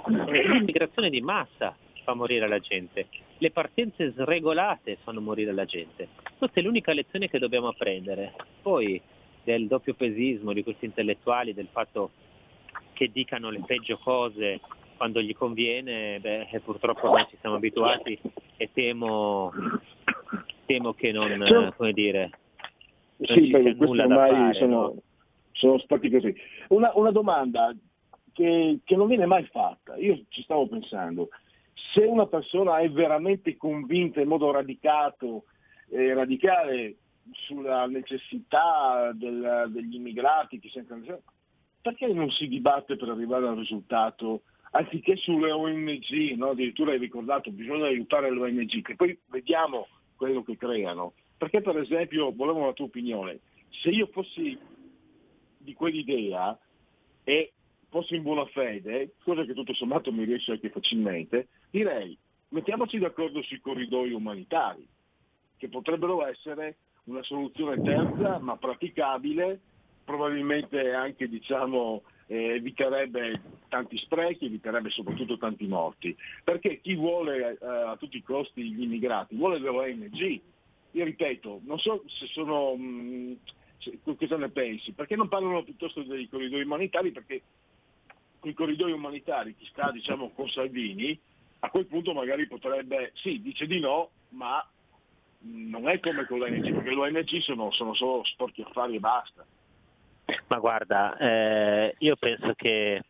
L'immigrazione di massa fa morire la gente le partenze sregolate fanno morire la gente. Questa è l'unica lezione che dobbiamo apprendere. Poi del doppio pesismo di questi intellettuali, del fatto che dicano le peggio cose quando gli conviene, beh, purtroppo noi ci siamo abituati e temo, temo che non, cioè, come dire, non sì, perché questi ormai fare, sono, no? sono stati così. Una, una domanda che, che non viene mai fatta, io ci stavo pensando, se una persona è veramente convinta in modo radicato, eh, radicale sulla necessità del, degli immigrati perché non si dibatte per arrivare al risultato anziché sulle ONG, no? addirittura hai ricordato, bisogna aiutare le ONG, che poi vediamo quello che creano. Perché per esempio, volevo la tua opinione, se io fossi di quell'idea e fossi in buona fede, cosa che tutto sommato mi riesce anche facilmente, direi mettiamoci d'accordo sui corridoi umanitari, che potrebbero essere una soluzione terza ma praticabile, probabilmente anche diciamo, eh, eviterebbe tanti sprechi, eviterebbe soprattutto tanti morti, perché chi vuole eh, a tutti i costi gli immigrati vuole le ONG, io ripeto, non so se sono... Mh, se, cosa ne pensi? Perché non parlano piuttosto dei corridoi umanitari? Perché i corridoi umanitari chi sta diciamo, con Salvini, a quel punto magari potrebbe, sì, dice di no, ma non è come con l'ONG, perché l'ONG sono, sono solo sporchi affari e basta. Ma guarda, eh, io penso che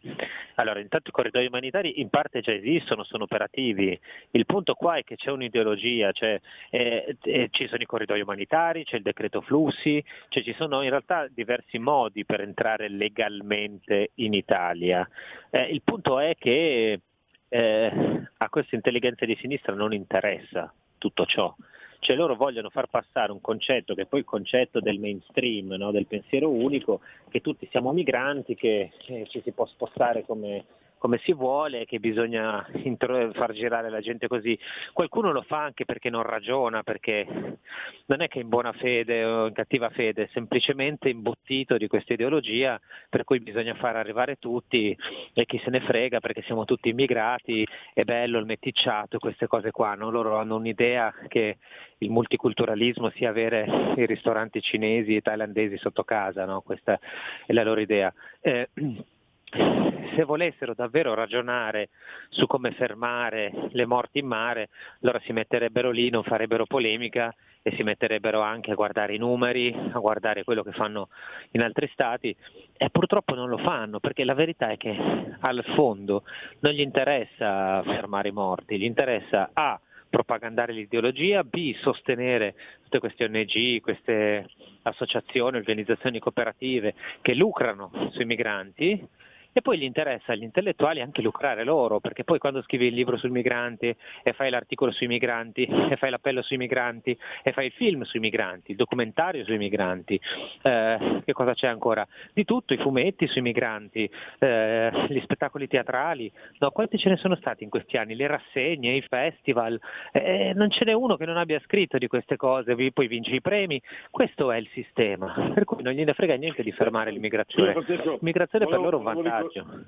allora, intanto i corridoi umanitari in parte già esistono, sono operativi. Il punto qua è che c'è un'ideologia, cioè, eh, eh, ci sono i corridoi umanitari, c'è il decreto flussi, cioè ci sono in realtà diversi modi per entrare legalmente in Italia. Eh, il punto è che eh, a questa intelligenza di sinistra non interessa tutto ciò. Cioè loro vogliono far passare un concetto che è poi il concetto del mainstream, no? del pensiero unico, che tutti siamo migranti, che, che ci si può spostare come, come si vuole, che bisogna intro- far girare la gente così. Qualcuno lo fa anche perché non ragiona, perché non è che in buona fede o in cattiva fede, è semplicemente imbottito di questa ideologia per cui bisogna far arrivare tutti e chi se ne frega perché siamo tutti immigrati, è bello il meticciato, queste cose qua. No? Loro hanno un'idea che il multiculturalismo sia avere i ristoranti cinesi e thailandesi sotto casa, no? questa è la loro idea. Eh, se volessero davvero ragionare su come fermare le morti in mare, allora si metterebbero lì, non farebbero polemica e si metterebbero anche a guardare i numeri, a guardare quello che fanno in altri stati. E purtroppo non lo fanno perché la verità è che al fondo non gli interessa fermare i morti, gli interessa A propagandare l'ideologia, B sostenere tutte queste ONG, queste associazioni, organizzazioni cooperative che lucrano sui migranti e poi gli interessa agli intellettuali anche lucrare loro, perché poi quando scrivi il libro sui migranti e fai l'articolo sui migranti e fai l'appello sui migranti e fai il film sui migranti, il documentario sui migranti, eh, che cosa c'è ancora? Di tutto, i fumetti sui migranti, eh, gli spettacoli teatrali, no, quanti ce ne sono stati in questi anni? Le rassegne, i festival, eh, non ce n'è uno che non abbia scritto di queste cose, poi vinci i premi, questo è il sistema, per cui non gliene frega niente di fermare l'immigrazione. L'immigrazione per loro è un vantaggio spazio.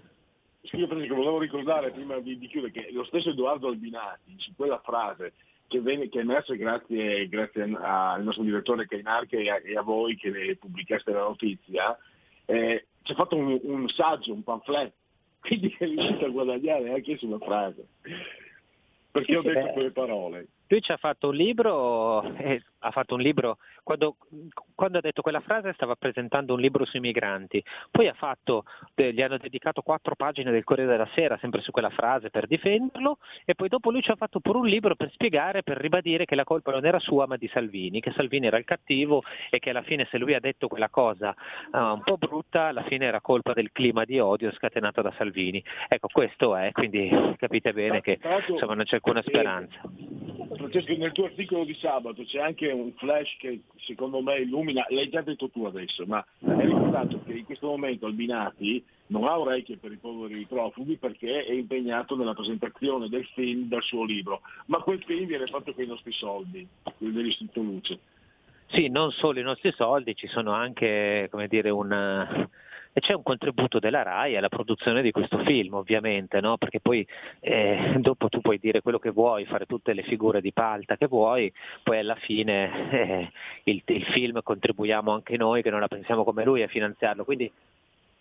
Io volevo ricordare prima di, di, chiudere che lo stesso Edoardo Albinati su quella frase che, venne, che è emersa grazie, grazie al nostro direttore Cainarche e a, e a voi che ne pubblicaste la notizia, eh, ci ha fatto un, un saggio, un pamphlet, quindi è riuscito a guadagnare anche sulla frase. Perché ho detto quelle parole. Lui ci ha fatto un libro, eh, ha fatto un libro quando, quando, ha detto quella frase stava presentando un libro sui migranti, poi ha fatto, gli hanno dedicato quattro pagine del Corriere della Sera sempre su quella frase per difenderlo e poi dopo lui ci ha fatto pure un libro per spiegare, per ribadire che la colpa non era sua ma di Salvini, che Salvini era il cattivo e che alla fine se lui ha detto quella cosa uh, un po' brutta, alla fine era colpa del clima di odio scatenato da Salvini. Ecco, questo è, quindi capite bene che insomma, non c'è alcuna speranza. Francesco, nel tuo articolo di sabato c'è anche un flash che secondo me illumina, l'hai già detto tu adesso, ma hai ricordato che in questo momento Albinati non ha orecchie per i poveri profughi perché è impegnato nella presentazione del film del suo libro, ma quel film viene fatto con i nostri soldi, quelli dell'Istituto Luce. Sì, non solo i nostri soldi, ci sono anche come dire, un, e c'è un contributo della RAI alla produzione di questo film ovviamente, no? perché poi eh, dopo tu puoi dire quello che vuoi, fare tutte le figure di palta che vuoi, poi alla fine eh, il, il, film contribuiamo anche noi che non la pensiamo come lui a finanziarlo, quindi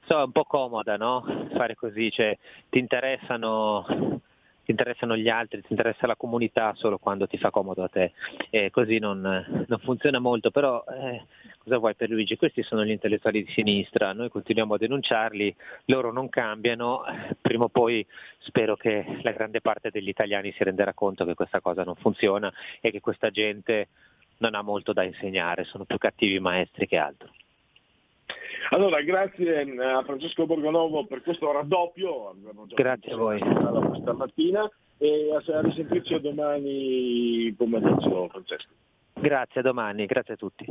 so, è un po' comoda no? fare così, cioè, ti interessano ti interessano gli altri, ti interessa la comunità solo quando ti fa comodo a te. E così non, non funziona molto, però eh, cosa vuoi per Luigi? Questi sono gli intellettuali di sinistra, noi continuiamo a denunciarli, loro non cambiano, prima o poi spero che la grande parte degli italiani si renderà conto che questa cosa non funziona e che questa gente non ha molto da insegnare, sono più cattivi maestri che altro. Allora, grazie eh, a Francesco Borgonovo per questo raddoppio. Grazie a voi. Questa mattina e a risentirci a domani pomeriggio, Francesco. Grazie, a domani, grazie a tutti.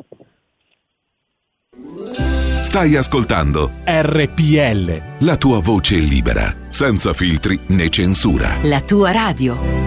Stai ascoltando RPL. La tua voce libera, senza filtri né censura. La tua radio.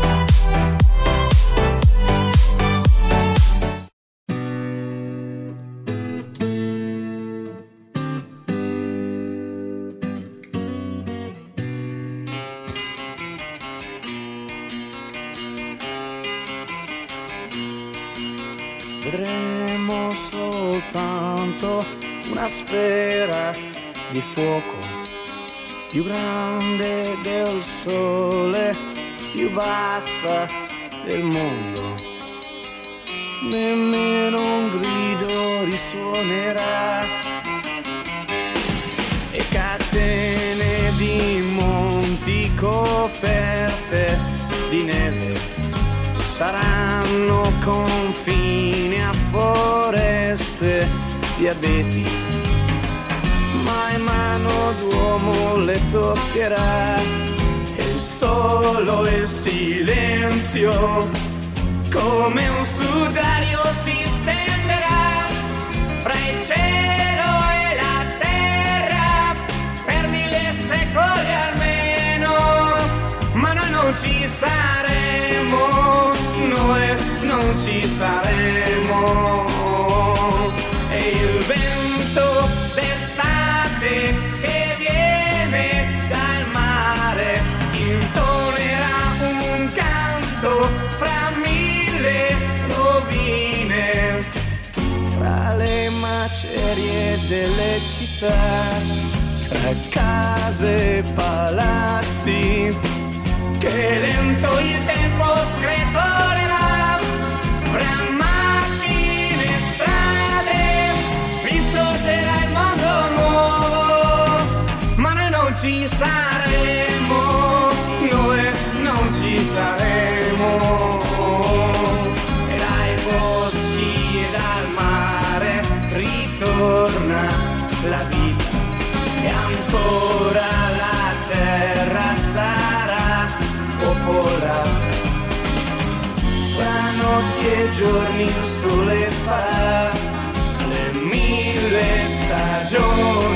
Grande del sole, più vasta del mondo. Nemmeno un grido risuonerà e catene di monti coperte di neve saranno confine a foreste di abeti, mano d'uomo le toccherà e solo il silenzio come un sudario si stenderà fra il cielo e la terra per mille secoli almeno, ma noi non ci saremo, noi non ci saremo. Macerie delle città, tra case e palazzi, che lento il tempo screpolerà, fra macchine e strade, risorgerà il mondo nuovo, ma noi non ci saremo, noi non ci saremo. La vita e ancora la terra sarà popolata. Fra notti e giorni il sole farà le mille stagioni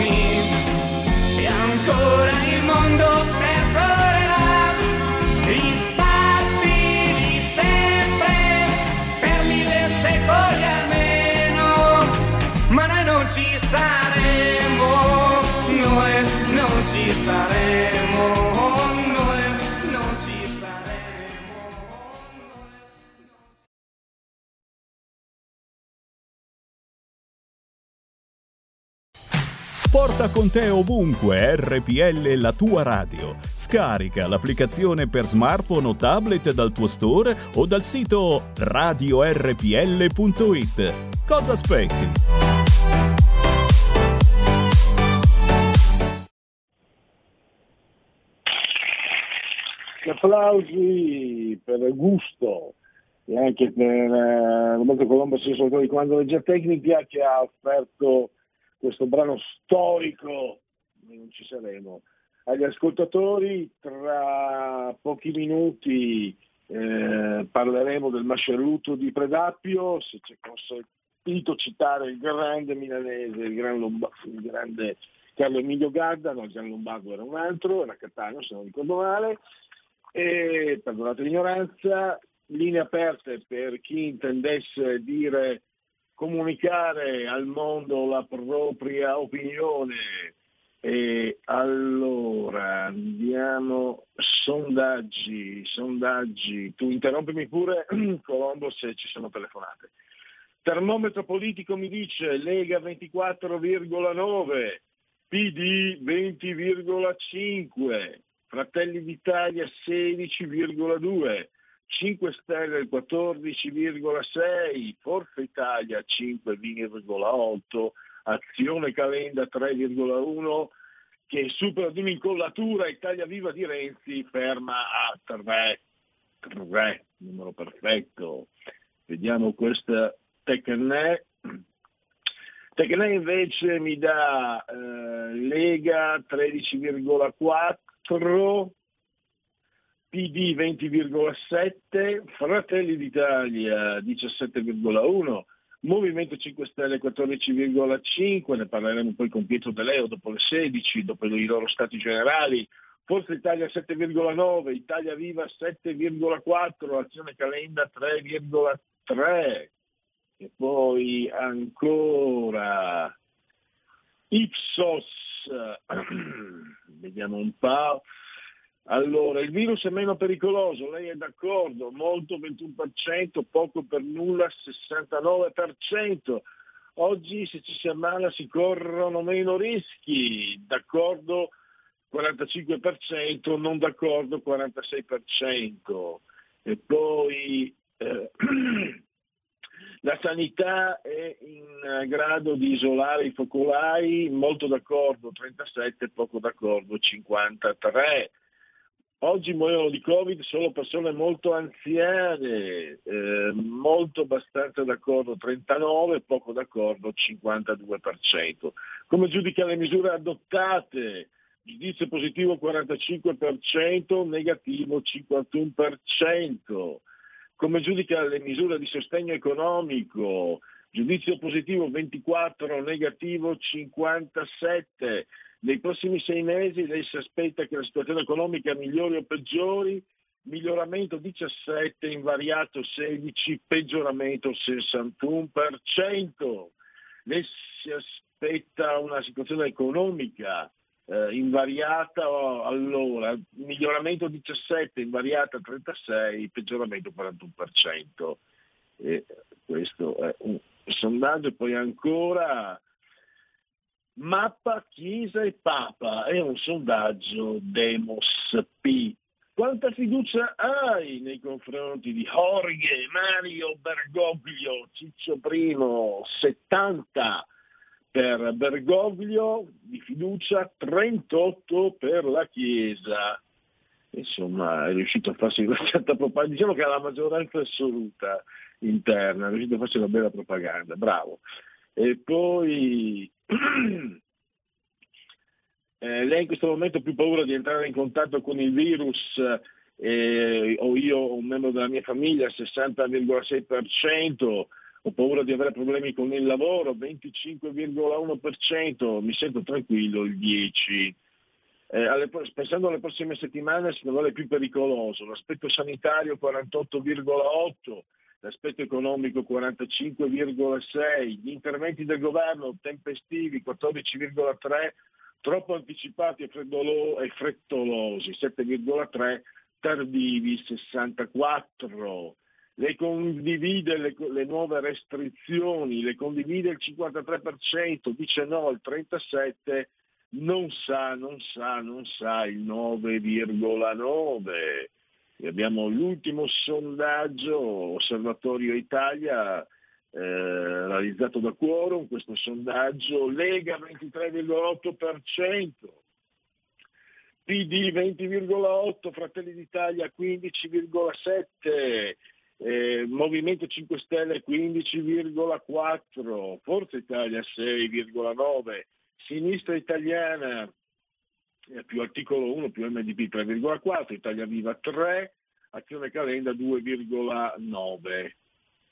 Porta con te ovunque RPL la tua radio. Scarica l'applicazione per smartphone o tablet dal tuo store o dal sito radiorpl.it. Cosa aspetti? Applausi per gusto e anche per eh, Roberto Colombo, assessore di comando regia tecnica, che ha offerto questo brano storico, non ci saremo, agli ascoltatori. Tra pochi minuti eh, parleremo del masceruto di Predappio, se ci è consentito citare il grande milanese, il, gran Lomba- il grande Carlo Emilio Gadda, no, Gian Lombardo era un altro, era Cattaneo se non ricordo male, e perdonate l'ignoranza, linee aperte per chi intendesse dire comunicare al mondo la propria opinione. E allora andiamo, sondaggi, sondaggi, tu interrompimi pure Colombo se ci sono telefonate. Termometro politico mi dice Lega 24,9, PD 20,5, Fratelli d'Italia 16,2, 5 Stelle il 14,6, Forza Italia 5,8, Azione Calenda 3,1 che supera di un'incollatura Italia Viva di Renzi ferma a 3, 3 numero perfetto. Vediamo questa Tecne. Tecne invece mi dà eh, Lega 13,4, PD 20,7, Fratelli d'Italia 17,1, Movimento 5 Stelle 14,5, ne parleremo poi con Pietro De Leo dopo le 16, dopo i loro stati generali, Forza Italia 7,9, Italia Viva 7,4, Azione Calenda 3,3 e poi ancora Ipsos, vediamo un po', allora, il virus è meno pericoloso, lei è d'accordo, molto 21%, poco per nulla 69%. Oggi se ci si ammala si corrono meno rischi, d'accordo 45%, non d'accordo 46%. E poi eh, la sanità è in grado di isolare i focolai, molto d'accordo 37, poco d'accordo 53. Oggi muoiono di Covid solo persone molto anziane, eh, molto abbastanza d'accordo 39, poco d'accordo 52%. Come giudica le misure adottate? Giudizio positivo 45%, negativo 51%. Come giudica le misure di sostegno economico? Giudizio positivo 24, negativo 57. Nei prossimi sei mesi lei si aspetta che la situazione economica migliori o peggiori? Miglioramento 17, invariato 16, peggioramento 61%. Lei si aspetta una situazione economica eh, invariata, allora, miglioramento 17, invariata 36, peggioramento 41%. E questo è un sondaggio, poi ancora Mappa, Chiesa e Papa, è un sondaggio Demos P. Quanta fiducia hai nei confronti di Jorge, Mario Bergoglio, Ciccio Primo, 70 per Bergoglio di fiducia, 38 per la Chiesa. Insomma, è riuscito a farsi una certa propaganda, diciamo che ha la maggioranza assoluta interna, è riuscito a farsi una bella propaganda, bravo. E poi eh, lei in questo momento ha più paura di entrare in contatto con il virus eh, o io o un membro della mia famiglia 60,6%, ho paura di avere problemi con il lavoro 25,1%, mi sento tranquillo il 10%. Eh, alle, pensando alle prossime settimane se ne vuole più pericoloso, l'aspetto sanitario 48,8%, l'aspetto economico 45,6, gli interventi del governo tempestivi 14,3, troppo anticipati e, e frettolosi 7,3, tardivi 64. Le condivide le, le, nuove restrizioni, le condivide il 53%, dice no il 37%, non sa, non sa, non sa il 9,9%. Abbiamo l'ultimo sondaggio Osservatorio Italia eh, realizzato da Quorum, questo sondaggio Lega 23,8%, PD 20,8%, Fratelli d'Italia 15,7%, eh, Movimento 5 Stelle 15,4%, Forza Italia 6,9%, Sinistra Italiana più articolo 1 più MDP 3,4, Italia Viva 3, Azione Calenda 2,9.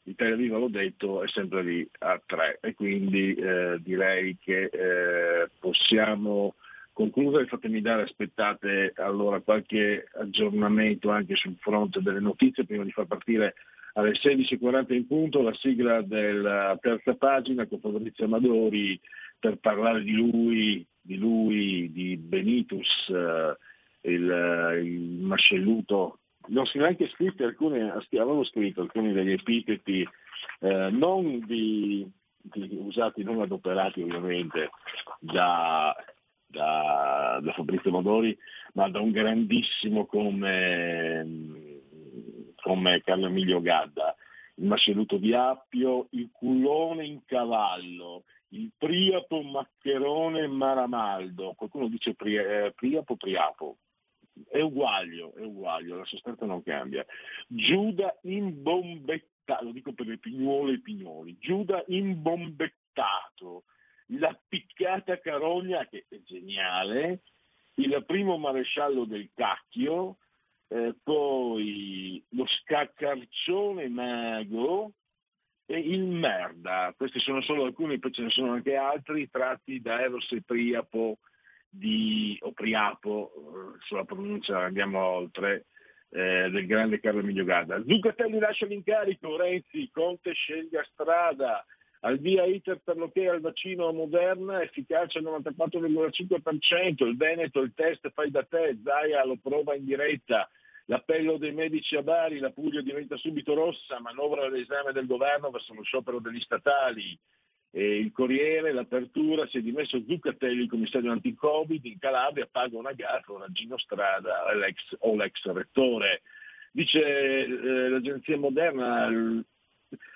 Italia Viva, l'ho detto, è sempre lì a 3 e quindi eh, direi che eh, possiamo concludere. Fatemi dare, aspettate allora qualche aggiornamento anche sul fronte delle notizie prima di far partire alle 16.40 in punto la sigla della terza pagina con Fabrizio Amadori per parlare di lui, di lui, di Benitus, eh, il, il, mascelluto. Non si neanche scritto alcuni, avevamo scritto alcuni degli epiteti eh, non di, di, usati, non adoperati ovviamente da, da, da Fabrizio Modori, ma da un grandissimo come, come Carlo Emilio Gadda. Il maceruto di Appio, il culone in cavallo, il Priapo, Maccherone, Maramaldo. Qualcuno dice pri- eh, Priapo, Priapo. È uguaglio, è uguaglio, la sostanza non cambia. Giuda imbombettato, lo dico per le pignuole e i pignoli, Giuda imbombettato, la piccata carogna che è geniale, il primo maresciallo del cacchio, eh, poi lo scaccarcione mago il merda. Questi sono solo alcuni, poi ce ne sono anche altri tratti da Eros e Priapo di, o Priapo, eh, sulla pronuncia andiamo oltre, eh, del grande Carlo Emilio Gadda. Zuccatelli lascia l'incarico, Renzi, Conte sceglie strada, al via iter per l'ok al vaccino Moderna, efficacia al 94,5%, il Veneto il test fai da te, Zaia lo prova in diretta, l'appello dei medici a Bari, la Puglia diventa subito rossa, manovra l'esame del governo verso lo sciopero degli statali, e il Corriere, l'apertura, si è dimesso Zuccatelli, il commissario anti-Covid, in Calabria paga una gaffa, una Gino Strada l'ex, o rettore. Dice eh, l'agenzia moderna, il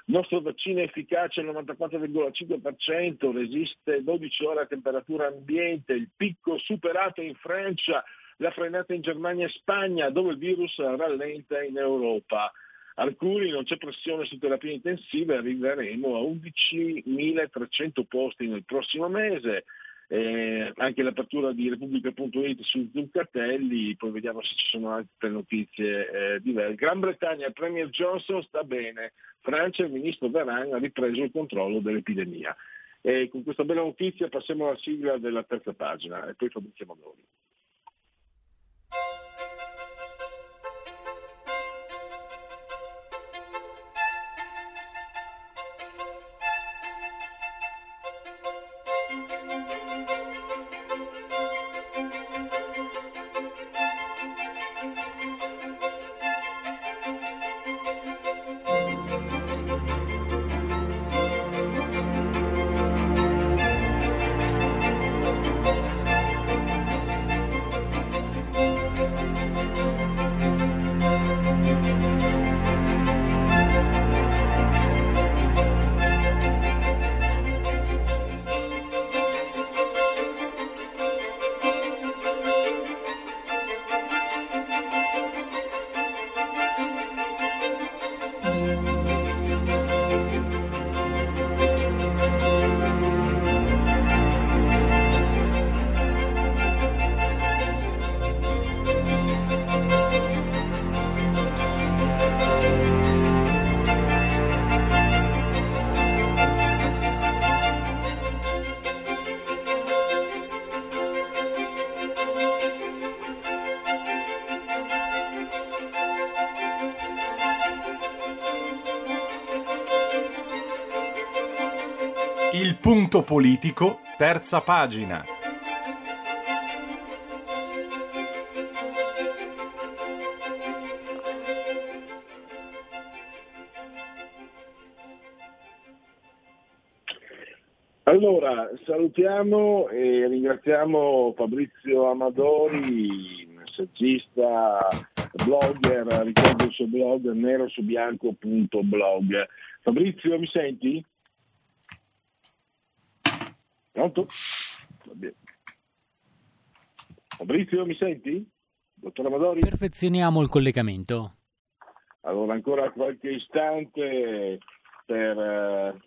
nostro vaccino è efficace al 94,5%, resiste 12 ore a temperatura ambiente, il picco superato in Francia, la frenata in Germania e Spagna, dove il virus rallenta in Europa. Arcuri non c'è pressione su terapie intensive, arriveremo a 11.300 posti nel prossimo mese. Eh, anche l'apertura di Repubblica.it su Zuccatelli, poi vediamo se ci sono altre notizie eh, diverse. Gran Bretagna, Premier Johnson sta bene, Francia, il ministro Veran ha ripreso il controllo dell'epidemia. E con questa bella notizia passiamo alla sigla della terza pagina e poi Fabrizio Modoni. Punto politico, terza pagina. Allora, salutiamo e ringraziamo Fabrizio Amadori, saggista, blogger, ricordo il suo blog nerosubianco.blog. Fabrizio, mi senti? Pronto? Fabrizio, mi senti? Dottor Amadori? Perfezioniamo il collegamento. Allora, ancora qualche istante per... eh,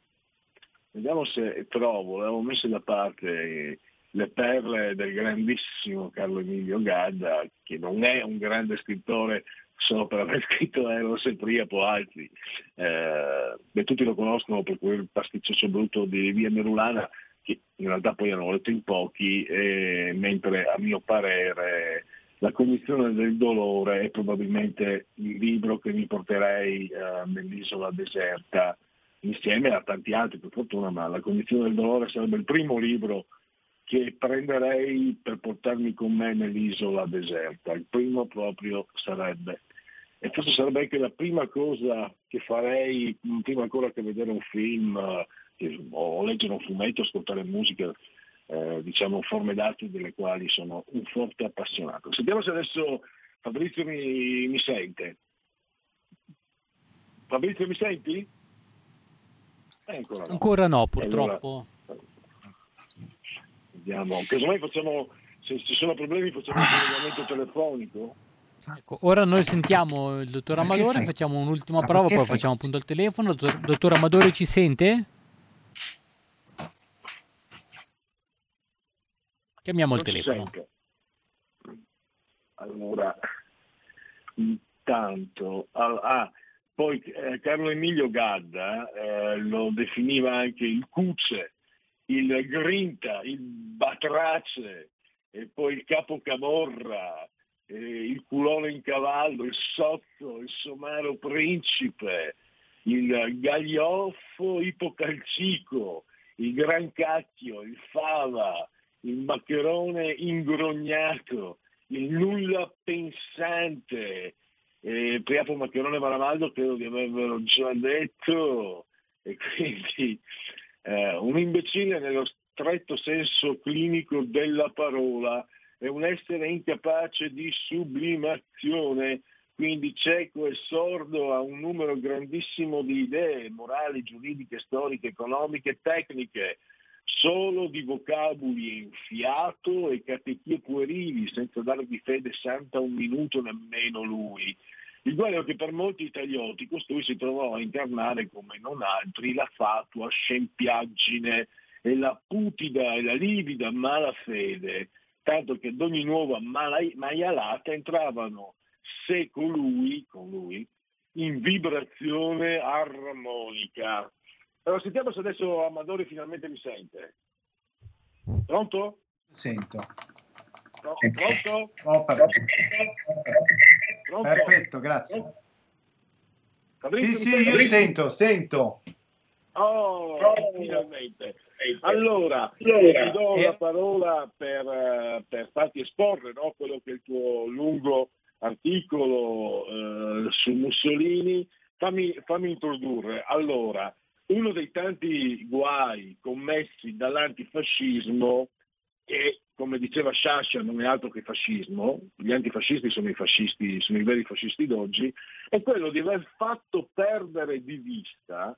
vediamo se trovo, avevo messo da parte le perle del grandissimo Carlo Emilio Gadda, che non è un grande scrittore solo per aver scritto Eros e Priapo, altri. Eh, beh, tutti lo conoscono per quel pasticcio brutto di Via Merulana, che in realtà poi hanno letto in pochi, eh, mentre a mio parere la cognizione del dolore è probabilmente il libro che mi porterei eh, nell'isola deserta, insieme a tanti altri per fortuna, ma la cognizione del dolore sarebbe il primo libro che prenderei per portarmi con me nell'isola deserta. Il primo proprio sarebbe. E forse sarebbe anche la prima cosa che farei, prima ancora che vedere un film o leggere un fumetto, ascoltare musica, eh, diciamo, forme d'arte delle quali sono un forte appassionato. Sentiamo se adesso Fabrizio mi, mi sente. Fabrizio mi senti? Ancora no. Ancora no, purtroppo. Allora, vediamo, casomai facciamo, se ci sono problemi facciamo un collegamento telefonico. Ecco, ora noi sentiamo il dottor Amadore, facciamo un'ultima prova, poi facciamo appunto il telefono. Dottor, Amadore ci sente? Chiamiamo il Non ci telefono. sente. Allora, intanto, ah, poi eh, Carlo Emilio Gadda eh, lo definiva anche il cuce, il grinta, il batrace, e poi il capo camorra, eh, il culone in cavallo, il sozzo, il somaro principe, il gaglioffo ipocalcico, il gran cacchio, il fava, il maccherone ingrognato, il nulla pensante. Eh, Priapo Maccherone Maramaldo credo di avervelo già detto e quindi eh, un imbecille nello stretto senso clinico della parola è un essere incapace di sublimazione, quindi cieco e sordo a un numero grandissimo di idee morali, giuridiche, storiche, economiche, tecniche, solo di vocaboli enfiato e catechie puerili, senza darvi fede santa un minuto nemmeno lui. Il guaio che per molti italioti costui si trovò a incarnare come non altri la fatua scempiaggine e la putida e la livida malafede, tanto che ad ogni nuova maialata entravano se colui, con lui, in vibrazione armonica. Allora sentiamo se adesso Amadori finalmente mi sente. Pronto? Sento. Pro-. Pronto? Oh, perfetto. Pronto? Perfetto, grazie. Fabrizio, Sì, sì, io sento, sento. Oh, finalmente. Allora, ti do la parola per, eh, per farti esporre no, quello che è il tuo lungo articolo eh, su Mussolini. Fammi, fammi introdurre. Allora, uno dei tanti guai commessi dall'antifascismo e come diceva Sciascia non è altro che fascismo, gli antifascisti sono i fascisti, sono i veri fascisti d'oggi, è quello di aver fatto perdere di vista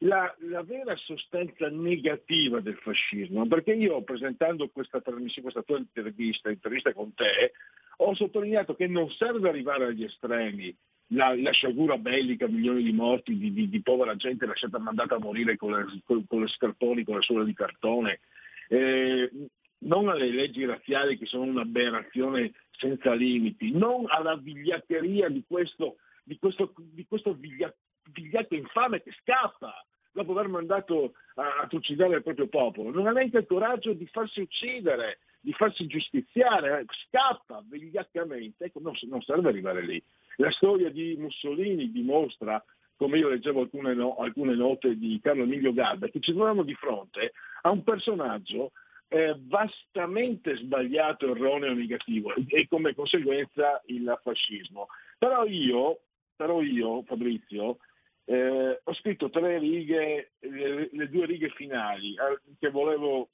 la, la vera sostanza negativa del fascismo, perché io presentando questa questa tua intervista, intervista con te, ho sottolineato che non serve arrivare agli estremi, la, la sciagura bellica, milioni di morti, di, di- di povera gente lasciata mandata a morire con le, con- con le scarponi, con le suole di cartone, eh, non alle leggi razziali che sono un'aberrazione senza limiti, non alla vigliaccheria di questo, di questo, di questo viglia- vigliacco infame che scappa dopo aver mandato a, a trucidare il proprio popolo, non ha neanche il coraggio di farsi uccidere, di farsi giustiziare, eh, scappa vigliaccamente, ecco, non, non serve arrivare lì. La storia di Mussolini dimostra, come io leggevo alcune, no- alcune note di Carlo Emilio Gadda, che ci troviamo di fronte a un personaggio eh, vastamente sbagliato, erroneo, negativo e come conseguenza il fascismo. Però io, però io Fabrizio, eh, ho scritto tre righe, le, le due righe finali eh, che volevo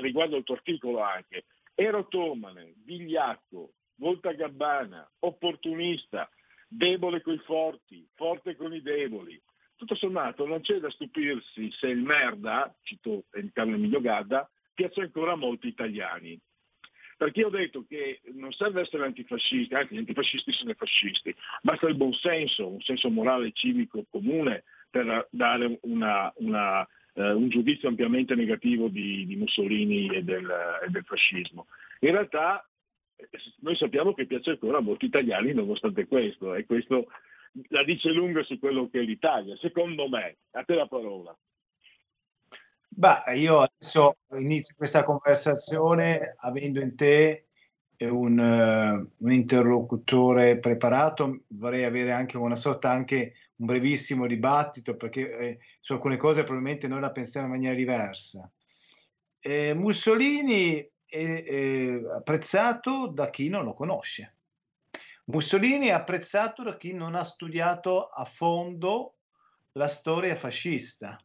riguardo il tuo articolo anche. Erotomane, vigliacco, voltagabbana, opportunista, debole coi forti, forte con i deboli. Tutto sommato non c'è da stupirsi se il merda, cito Carlo Emilio Gadda, piace ancora a molti italiani. Perché io ho detto che non serve essere antifascisti, anche gli antifascisti sono fascisti, basta il buon senso, un senso morale civico comune per dare una- una, eh, un giudizio ampiamente negativo di, di Mussolini e del, e del fascismo. In realtà eh, noi sappiamo che piace ancora a molti italiani nonostante questo, e questo la dice lunga su quello che è l'Italia, secondo me. A te la parola. Beh, io adesso inizio questa conversazione avendo in te un, eh, un interlocutore preparato, vorrei avere anche una sorta, anche un brevissimo dibattito, perché eh, su alcune cose probabilmente noi la pensiamo in maniera diversa. Eh, Mussolini è, è apprezzato da chi non lo conosce. Mussolini è apprezzato da chi non ha studiato a fondo la storia fascista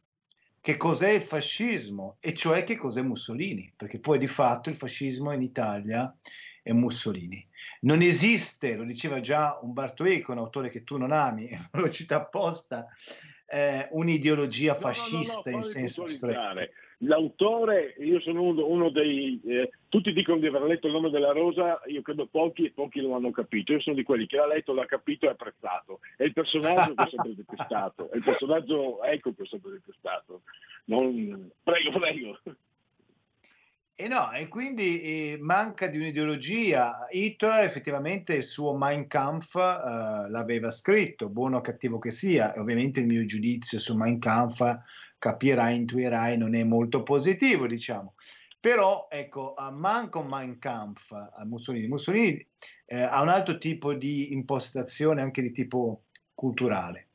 che cos'è il fascismo e cioè che cos'è Mussolini, perché poi di fatto il fascismo in Italia è Mussolini. Non esiste, lo diceva già Umberto Eco, un autore che tu non ami, lo cita apposta, eh, un'ideologia No, no, no, no, fascista in senso stretto. L'autore, io sono uno, dei... eh, tutti dicono di aver letto il nome della rosa, io credo pochi e pochi lo hanno capito. Io sono di quelli che l'ha letto, l'ha capito e apprezzato. È il personaggio che ho sempre detestato, è il personaggio ecco che ho sempre detestato. Non... Prego, prego. E no, e quindi eh, manca di un'ideologia. Hitler effettivamente il suo Mein Kampf eh, l'aveva scritto, buono o cattivo che sia, e ovviamente il mio giudizio su Mein Kampf, capirai, intuirai, non è molto positivo, diciamo. Però, ecco, un Mein Kampf a Mussolini. Mussolini eh, ha un altro tipo di impostazione anche di tipo culturale.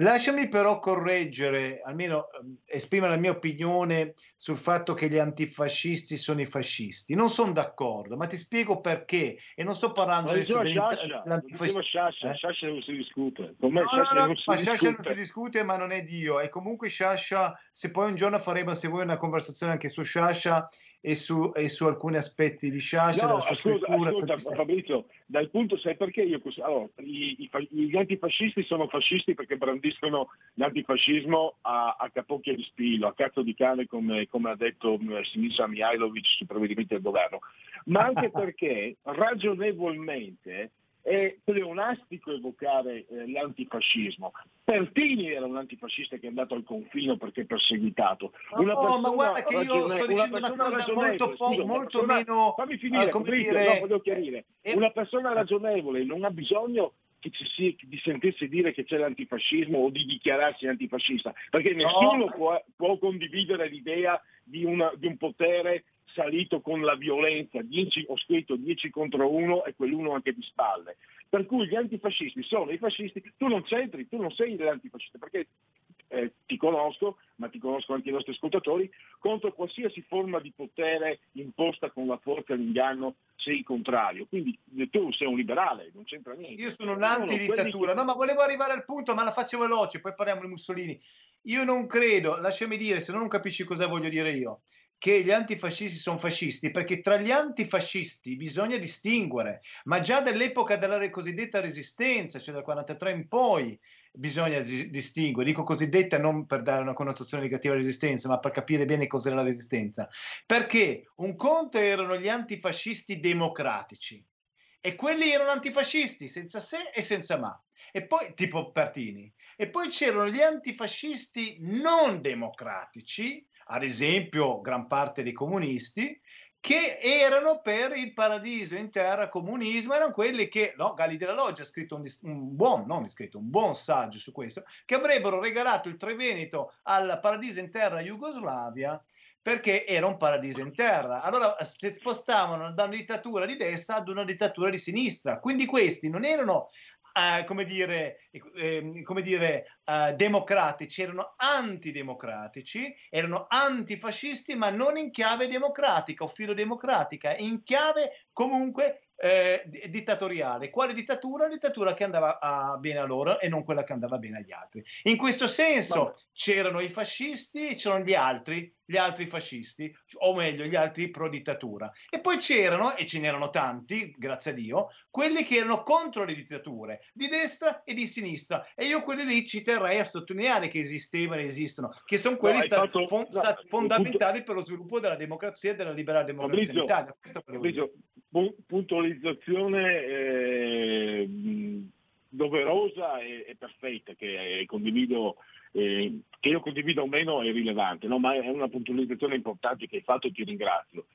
Lasciami però correggere, almeno ehm, esprimere la mia opinione sul fatto che gli antifascisti sono i fascisti. Non sono d'accordo, ma ti spiego perché. E non sto parlando lo dell'antifascismo. Sciascia, Eh? Sciascia non si discute. Con me No, Sciascia no, no, non si Sciascia non si discute, ma non è Dio. E comunque Sciascia, se poi un giorno faremo, se vuoi, una conversazione anche su Sciascia e su, e su alcuni aspetti di Sciascia, No, della sua ascolta, scrittura. ascolta, su- Fabrizio, dal punto, sai perché io? Allora, i- i gli antifascisti sono fascisti perché brandiscono l'antifascismo a, a capocchia di spillo, a cazzo di cane, come, come ha detto mh, Sinisa Mihailovic sui provvedimenti del governo, ma anche perché ragionevolmente è pleonastico evocare eh, l'antifascismo. Pertini era un antifascista che è andato al confino perché perseguitato. No, Oh, ma guarda che io sto dicendo una persona cosa molto po- scusa, una molto persona- meno, Fammi finire, eh, come dire, no, voglio chiarire. eh, Una persona ragionevole non ha bisogno che ci sia, di sentirsi dire che c'è l'antifascismo o di dichiararsi antifascista, perché nessuno può, può condividere l'idea di, una- di un potere salito con la violenza, 10 ho scritto 10 contro 1 e quell'uno anche di spalle. Per cui gli antifascisti sono i fascisti, tu non c'entri, tu non sei l'antifascista, perché eh, ti conosco, ma ti conosco anche i nostri ascoltatori, contro qualsiasi forma di potere imposta con la forza e l'inganno sei contrario. Quindi eh, tu sei un liberale, non c'entra niente. Io sono un'antidittatura. che- No, ma volevo arrivare al punto, ma la faccio veloce, poi parliamo di Mussolini. Io non credo, lasciami dire, se no non capisci cosa voglio dire io, che gli antifascisti sono fascisti, perché tra gli antifascisti bisogna distinguere, ma già dall'epoca della cosiddetta resistenza, cioè dal 43 in poi, bisogna dis- distinguere. Dico cosiddetta non per dare una connotazione negativa alla resistenza, ma per capire bene cos'era la resistenza. Perché un conto erano gli antifascisti democratici, e quelli erano antifascisti senza se e senza ma. E poi tipo Pertini. E poi c'erano gli antifascisti non democratici, ad esempio gran parte dei comunisti, che erano per il paradiso in terra comunismo, erano quelli che, no, Gali della Loggia ha scritto un, un buon, non scritto, un buon saggio su questo, che avrebbero regalato il Triveneto al paradiso in terra Jugoslavia perché era un paradiso in terra. Allora si spostavano da una dittatura di destra ad una dittatura di sinistra. Quindi questi non erano, eh, come dire, eh, come dire eh, democratici, erano antidemocratici, erano antifascisti, ma non in chiave democratica o filodemocratica, in chiave comunque eh, di- dittatoriale. Quale dittatura? Dittatura che andava a- bene a loro e non quella che andava bene agli altri. In questo senso c'erano i fascisti e c'erano gli altri, gli altri fascisti, o meglio, gli altri pro dittatura. E poi c'erano, e ce n'erano tanti, grazie a Dio, quelli che erano contro le dittature, di destra e di sinistra. E io quelli lì ci terrei a sottolineare che esistevano e esistono, che sono quelli hai sta- fatto- fon- no, sta- fondamentali per lo sviluppo della democrazia e della liberale democrazia in Fabrizio, Italia. Volevo dire. Fabrizio, pu- puntualizzazione eh, doverosa e, e perfetta che eh, condivido eh, che io condivido o meno è rilevante, no? ma è una puntualizzazione importante che hai fatto e ti ringrazio.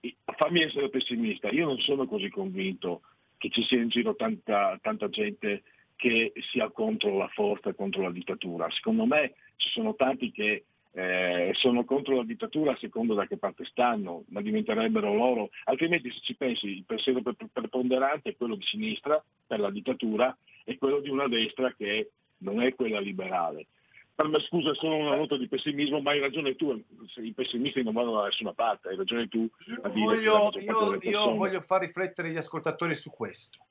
E fammi essere pessimista, io non sono così convinto che ci sia in giro tanta, tanta gente che sia contro la forza, contro la dittatura. Secondo me ci sono tanti che eh, sono contro la dittatura a seconda da che parte stanno, ma diventerebbero loro, altrimenti se ci pensi il pensiero pre- preponderante è quello di sinistra per la dittatura e quello di una destra che non è quella liberale. Per me scusa è solo una nota di pessimismo, ma hai ragione tu, i pessimisti non vanno da nessuna parte, hai ragione tu a dire Voglio, io, io voglio far riflettere gli ascoltatori su questo.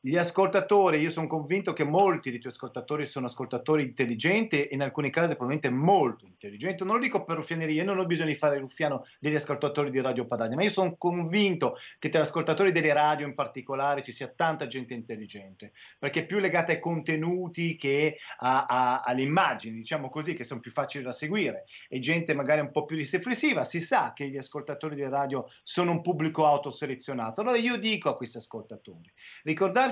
Gli ascoltatori, io sono convinto che molti dei tuoi ascoltatori sono ascoltatori intelligenti e in alcuni casi probabilmente molto intelligenti. Non lo dico per ruffianeria, non ho bisogno di fare il ruffiano degli ascoltatori di Radio Padania, ma io sono convinto che tra gli ascoltatori delle radio in particolare ci sia tanta gente intelligente, perché più legata ai contenuti che a- a- alle immagini, diciamo così, che sono più facili da seguire, e gente magari un po' più riflessiva. Si sa che gli ascoltatori di radio sono un pubblico autoselezionato. Allora io dico a questi ascoltatori,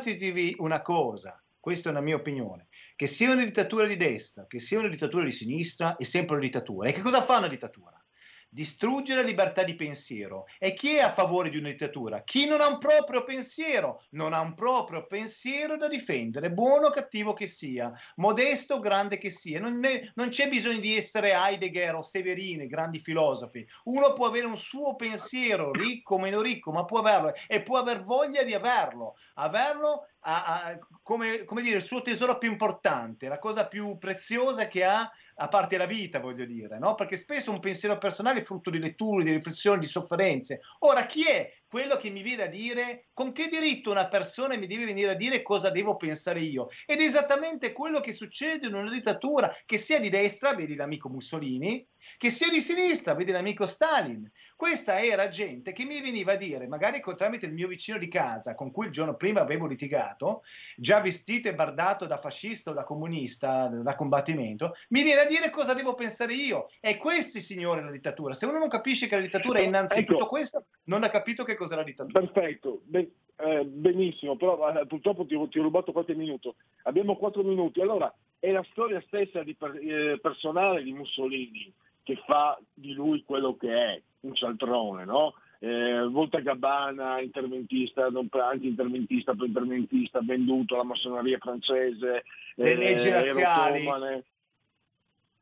ricordatevi una cosa, questa è una mia opinione, che sia una dittatura di destra, che sia una dittatura di sinistra, è sempre una dittatura. E che cosa fa una dittatura? Distruggere la libertà di pensiero. E chi è a favore di una dittatura? Chi non ha un proprio pensiero, non ha un proprio pensiero da difendere, buono o cattivo che sia, modesto o grande che sia. Non, ne- non c'è bisogno di essere Heidegger o Severini, grandi filosofi. Uno può avere un suo pensiero, ricco o meno ricco, ma può averlo e può aver voglia di averlo. Averlo a- a- come, come dire il suo tesoro più importante, la cosa più preziosa che ha a parte la vita, voglio dire, no? Perché spesso un pensiero personale è frutto di letture, di riflessioni, di sofferenze. Ora, chi è quello che mi viene a dire con che diritto una persona mi deve venire a dire cosa devo pensare io? Ed è esattamente quello che succede in una dittatura, che sia di destra, vedi l'amico Mussolini, che sia di sinistra, vedi l'amico Stalin. Questa era gente che mi veniva a dire, magari tramite il mio vicino di casa, con cui il giorno prima avevo litigato, già vestito e bardato da fascista o da comunista, da combattimento, mi viene a dire cosa devo pensare io. E questi, signore, la dittatura. Se uno non capisce che la dittatura è innanzitutto Ecco. questo, non ha capito che cos'è la dittatura. Perfetto, be- eh, benissimo, però eh, purtroppo ti, ho- ti ho rubato qualche minuto. Abbiamo quattro minuti. Allora, è la storia stessa di per- eh, personale di Mussolini che fa di lui quello che è, un cialtrone, no? Eh, Volta Gabbana, interventista, non per- anti-interventista, poi interventista, venduto alla massoneria francese, Le leggi era razziali.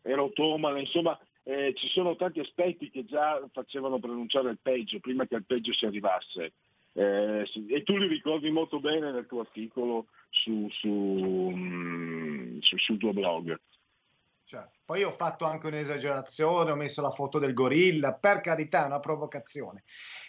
era ottomane, insomma eh, ci sono tanti aspetti che già facevano pronunciare il peggio, prima che al peggio si arrivasse. Eh, e tu li ricordi molto bene nel tuo articolo su- su- mm, su- sul tuo blog. Cioè, poi ho fatto anche un'esagerazione, ho messo la foto del gorilla, per carità, è una provocazione.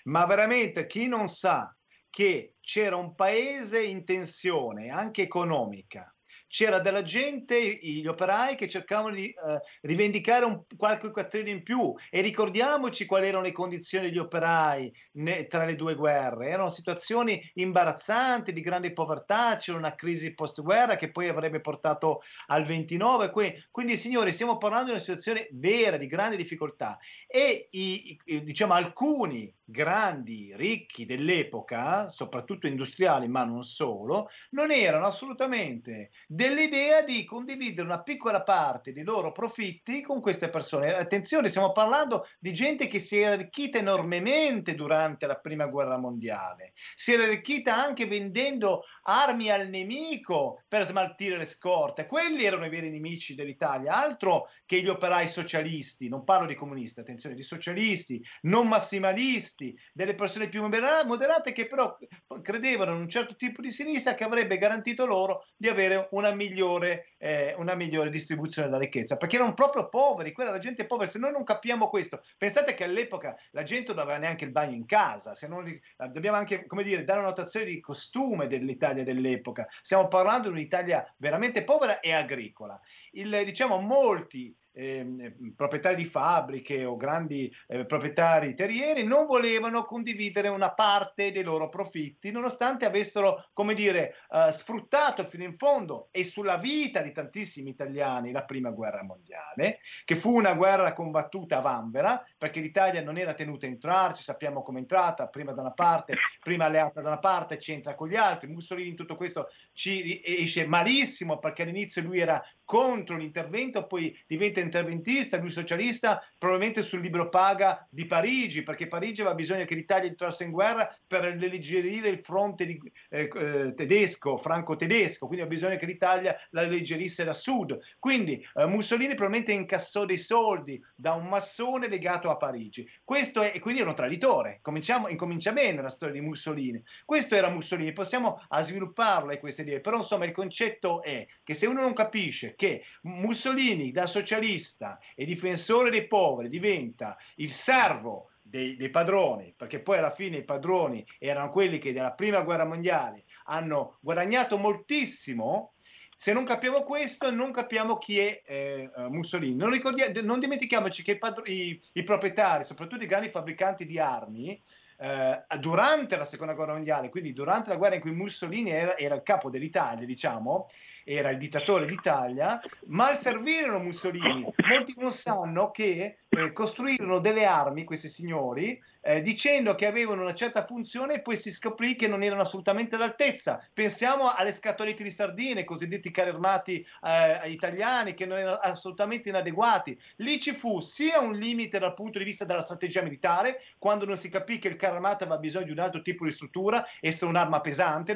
Ma veramente chi non sa che c'era un paese in tensione, anche economica, c'era della gente, gli operai che cercavano di eh, rivendicare un, qualche quattrino in più. E ricordiamoci quali erano le condizioni degli operai ne- tra le due guerre, erano situazioni imbarazzanti di grande povertà, c'era una crisi post-guerra che poi avrebbe portato al 29, que- quindi signori stiamo parlando di una situazione vera, di grande difficoltà. E i- i- diciamo alcuni grandi ricchi dell'epoca, soprattutto industriali ma non solo, non erano assolutamente dell'idea di condividere una piccola parte dei loro profitti con queste persone. Attenzione, stiamo parlando di gente che si è arricchita enormemente durante la prima guerra mondiale, si era arricchita anche vendendo armi al nemico per smaltire le scorte. Quelli erano i veri nemici dell'Italia, altro che gli operai socialisti, non parlo di comunisti, attenzione, di socialisti, non massimalisti, delle persone più modera- moderate che però credevano in un certo tipo di sinistra che avrebbe garantito loro di avere una migliore, eh, una migliore distribuzione della ricchezza, perché erano proprio poveri, quella era gente povera, se noi non capiamo questo, pensate che all'epoca la gente non aveva neanche il bagno in casa, se non, dobbiamo anche, come dire, dare una notazione di costume dell'Italia dell'epoca, stiamo parlando di un'Italia veramente povera e agricola. Il, diciamo, molti ehm, proprietari di fabbriche o grandi eh, proprietari terrieri non volevano condividere una parte dei loro profitti, nonostante avessero, come dire, eh, sfruttato fino in fondo e sulla vita di tantissimi italiani la prima guerra mondiale, che fu una guerra combattuta a Vanvera, perché l'Italia non era tenuta a entrarci, sappiamo come è entrata, prima da una parte, prima alleata da una parte, c'entra con gli altri. Mussolini in tutto questo ci esce malissimo perché all'inizio lui era contro l'intervento, poi diventa interventista, lui socialista, probabilmente sul libro paga di Parigi, perché Parigi aveva bisogno che l'Italia entrasse in guerra per alleggerire il fronte di- eh, eh, tedesco, franco-tedesco, quindi aveva bisogno che l'Italia la alleggerisse da sud. Quindi eh, Mussolini probabilmente incassò dei soldi da un massone legato a Parigi. Questo è, e quindi era un traditore. Cominciamo, incomincia bene la storia di Mussolini. Questo era Mussolini, possiamo a svilupparle queste idee, però insomma il concetto è che se uno non capisce che Mussolini da socialista e difensore dei poveri diventa il servo dei, dei padroni, perché poi alla fine i padroni erano quelli che nella prima guerra mondiale hanno guadagnato moltissimo, se non capiamo questo, non capiamo chi è eh, eh, Mussolini. Non, non dimentichiamoci che i, padro- i- i proprietari, soprattutto i grandi fabbricanti di armi, eh, durante la seconda guerra mondiale, quindi durante la guerra in cui Mussolini era, era il capo dell'Italia, diciamo, era il dittatore d'Italia, mal servirono Mussolini. Molti non sanno che eh, costruirono delle armi, questi signori, eh, dicendo che avevano una certa funzione e poi si scoprì che non erano assolutamente all'altezza. Pensiamo alle scatolette di sardine, cosiddetti carri armati eh, italiani, che non erano assolutamente inadeguati. Lì ci fu sia un limite dal punto di vista della strategia militare, quando non si capì che il carro armato aveva bisogno di un altro tipo di struttura, essere un'arma pesante,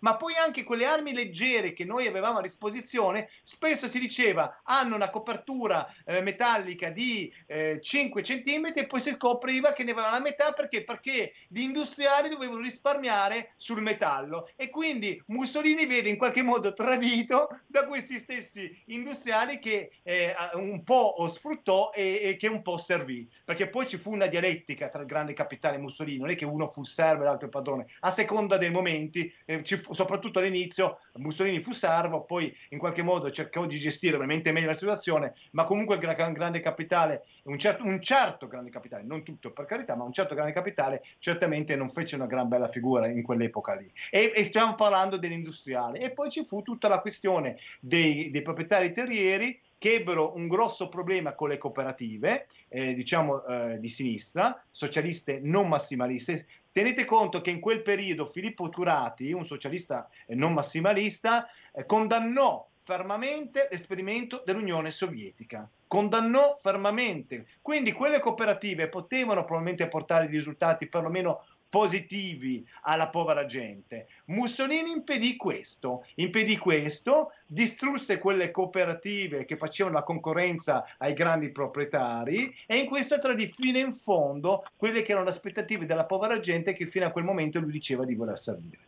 ma poi anche quelle armi leggere che noi avevamo a disposizione, spesso si diceva hanno una copertura eh, metallica di eh, 5 cm e poi si scopriva che ne avevano la metà perché? Perché gli industriali dovevano risparmiare sul metallo. E quindi Mussolini vede in qualche modo tradito da questi stessi industriali che eh, un po' sfruttò e, e che un po' servì. Perché poi ci fu una dialettica tra il grande capitale Mussolini non è che uno fu servo e l'altro il padrone. A seconda dei momenti eh, fu- soprattutto all'inizio Mussolini fu servo poi in qualche modo cercò di gestire ovviamente meglio la situazione ma comunque il gra- grande capitale un certo, un certo grande capitale non tutto per carità ma un certo grande capitale certamente non fece una gran bella figura in quell'epoca lì. E, e stiamo parlando dell'industriale. E poi ci fu tutta la questione dei, dei proprietari terrieri che ebbero un grosso problema con le cooperative, eh, diciamo eh, di sinistra, socialiste non massimaliste. Tenete conto che in quel periodo Filippo Turati, un socialista eh, non massimalista, eh, condannò fermamente l'esperimento dell'Unione Sovietica. Condannò fermamente. Quindi quelle cooperative potevano probabilmente portare risultati perlomeno positivi alla povera gente. Mussolini impedì questo, impedì questo, distrusse quelle cooperative che facevano la concorrenza ai grandi proprietari e in questo tradì fino in fondo quelle che erano le aspettative della povera gente che fino a quel momento lui diceva di voler servire.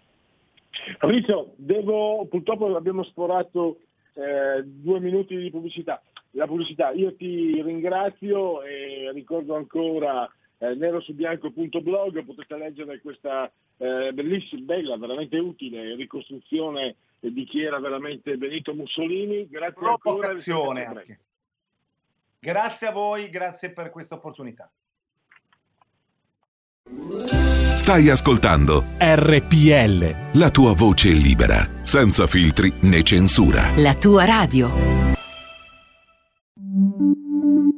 Fabrizio, devo, purtroppo abbiamo sforato eh, due minuti di pubblicità. La pubblicità, io ti ringrazio e ricordo ancora eh, nerosubianco.blog, potete leggere questa eh, bellissima, bella, veramente utile ricostruzione di chi era veramente Benito Mussolini. Grazie ancora. Provocazione anche. Grazie a voi, grazie per questa opportunità. Stai ascoltando RPL. la tua voce libera, senza filtri né censura. La tua radio.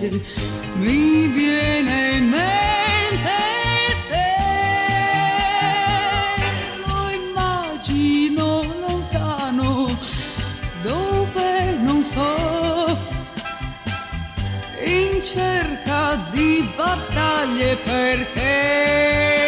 Mi viene in mente se lo immagino lontano dove non so. In cerca di battaglie perché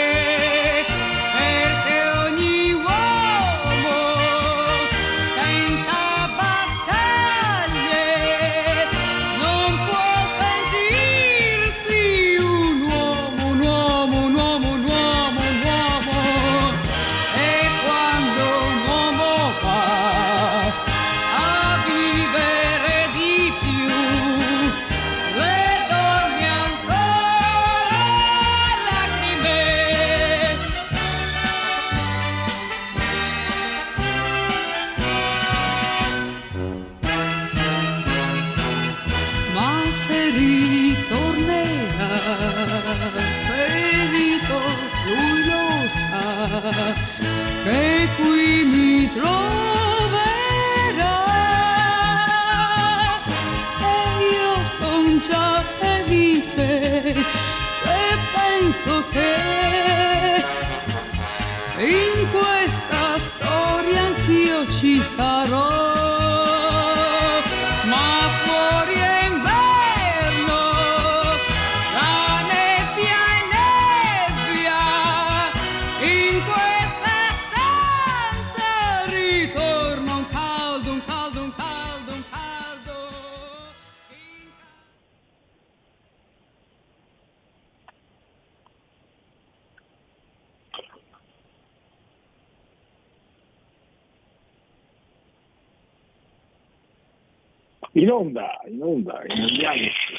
onda, in onda, inondiamoci.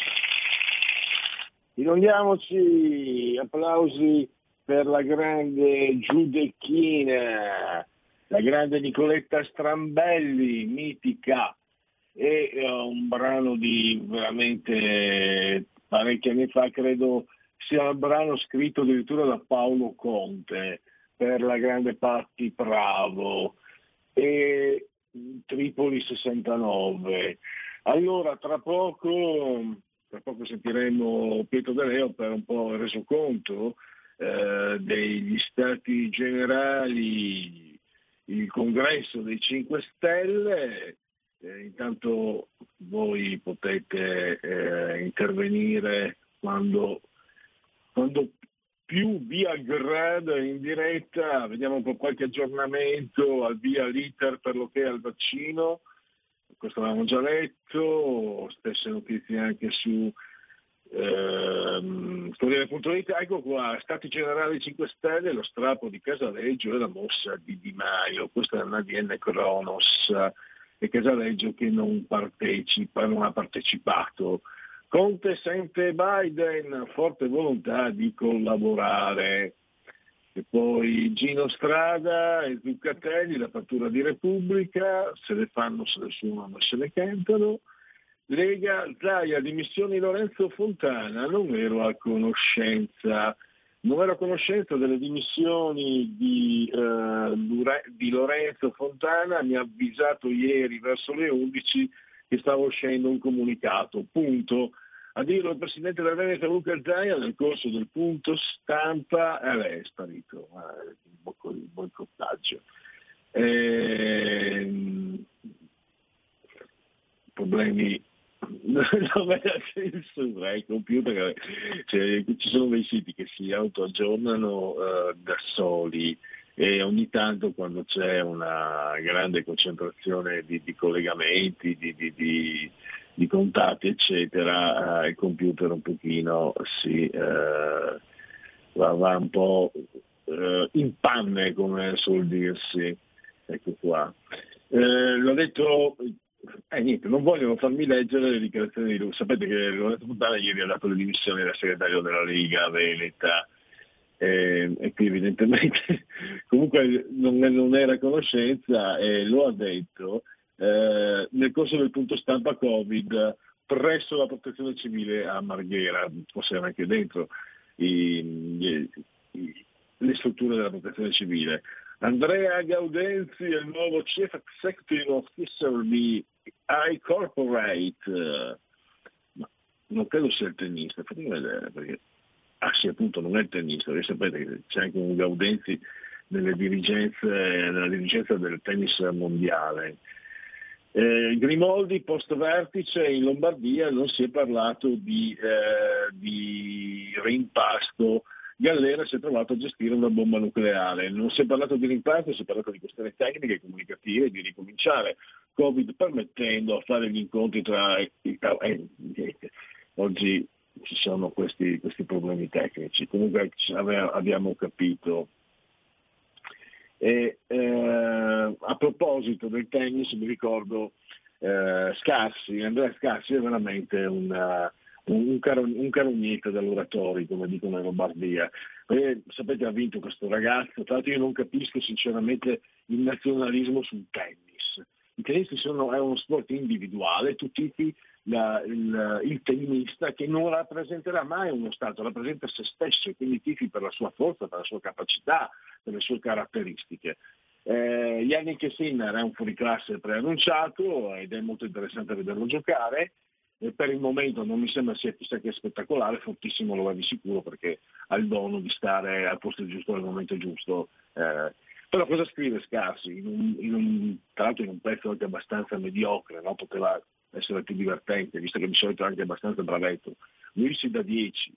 Inondiamoci, applausi per la grande Giudecchina, la grande Nicoletta Strambelli, mitica, e eh, un brano di veramente parecchi anni fa, credo sia un brano scritto addirittura da Paolo Conte per la grande Patti Bravo e Tripoli 69. Allora, tra poco, tra poco sentiremo Pietro De Leo per un po' il resoconto eh, degli stati generali, il congresso dei 5 Stelle. Eh, intanto voi potete eh, intervenire quando, quando più vi aggrada in diretta, vediamo un po' qualche aggiornamento al via l'iter per lo che è al vaccino, questo l'abbiamo già letto, stesse notizie anche su ehm, Corriere.it, ecco qua, Stati Generali 5 Stelle, lo strappo di Casaleggio e la mossa di Di Maio, questa è una DN Cronos e Casaleggio che non partecipa, non ha partecipato. Conte sente Biden, forte volontà di collaborare. E poi Gino Strada e Zuccatelli, l'apertura di Repubblica, se le fanno, se le suonano, se le cantano. Lega, Zaia, dimissioni Lorenzo Fontana, non ero a conoscenza, non ero a conoscenza delle dimissioni di, eh, di Lorenzo Fontana, mi ha avvisato ieri verso le 11 che stava uscendo un comunicato, punto. A dirlo il Presidente del Veneto Luca Zaia nel corso del punto stampa, eh, è sparito, eh, il boicottaggio. Eh, problemi non è censura, il computer, cioè, ci sono dei siti che si autoaggiornano uh, da soli e ogni tanto quando c'è una grande concentrazione di, di collegamenti, di, di, di, contatti eccetera, uh, il computer un pochino si uh, va, va, un po' in panne come suol dirsi. Ecco qua. l'ho detto eh, niente, non vogliono farmi leggere le dichiarazioni di lui. Sapete che Lorenzo Fontana ieri ha dato le dimissioni da segretario della Lega Veneta eh, e qui evidentemente comunque non, non, era a conoscenza e lo ha detto eh, nel corso del punto stampa Covid presso la protezione civile a Marghera, forse anche dentro i, i, le strutture della protezione civile. Andrea Gaudenzi è il nuovo Chief Executive Officer di iCorporate. Ma non credo sia il tennista, fatemi vedere perché... Ah sì, appunto, non è il tennista, voi sapete che c'è anche un Gaudenzi nella dirigenza del tennis mondiale. Eh, Grimoldi post vertice in Lombardia non si è parlato di, eh, di rimpasto Gallera si è trovato a gestire una bomba nucleare. Non si è parlato di rimpatrio, si è parlato di questioni tecniche e comunicative di ricominciare, Covid permettendo a fare gli incontri tra... Eh, eh, oggi ci sono questi, questi, problemi tecnici. Comunque abbiamo capito. E, eh, a proposito del tennis mi ricordo eh, Scarsi, Andrea Scarsi è veramente una, un, caro, un carognetto dell'oratorio, come dicono in Lombardia. E, sapete, ha vinto questo ragazzo, tra l'altro io non capisco sinceramente il nazionalismo sul tennis. Il tennis sono, è uno sport individuale, tu tifi la, il, il, tennista che non rappresenterà mai uno Stato, rappresenta se stesso, quindi tifi per la sua forza, per la sua capacità, per le sue caratteristiche. Eh, Yannick Sinner è un fuoriclasse preannunciato ed è molto interessante vederlo giocare e per il momento non mi sembra sia chissà che spettacolare, fortissimo lo va di sicuro perché ha il dono di stare al posto giusto al momento giusto. Eh, però cosa scrive Scarsi? In un, in un, tra l'altro in un pezzo anche abbastanza mediocre, no? poteva essere più divertente, visto che di solito è anche abbastanza bravetto. Lui si dà 10,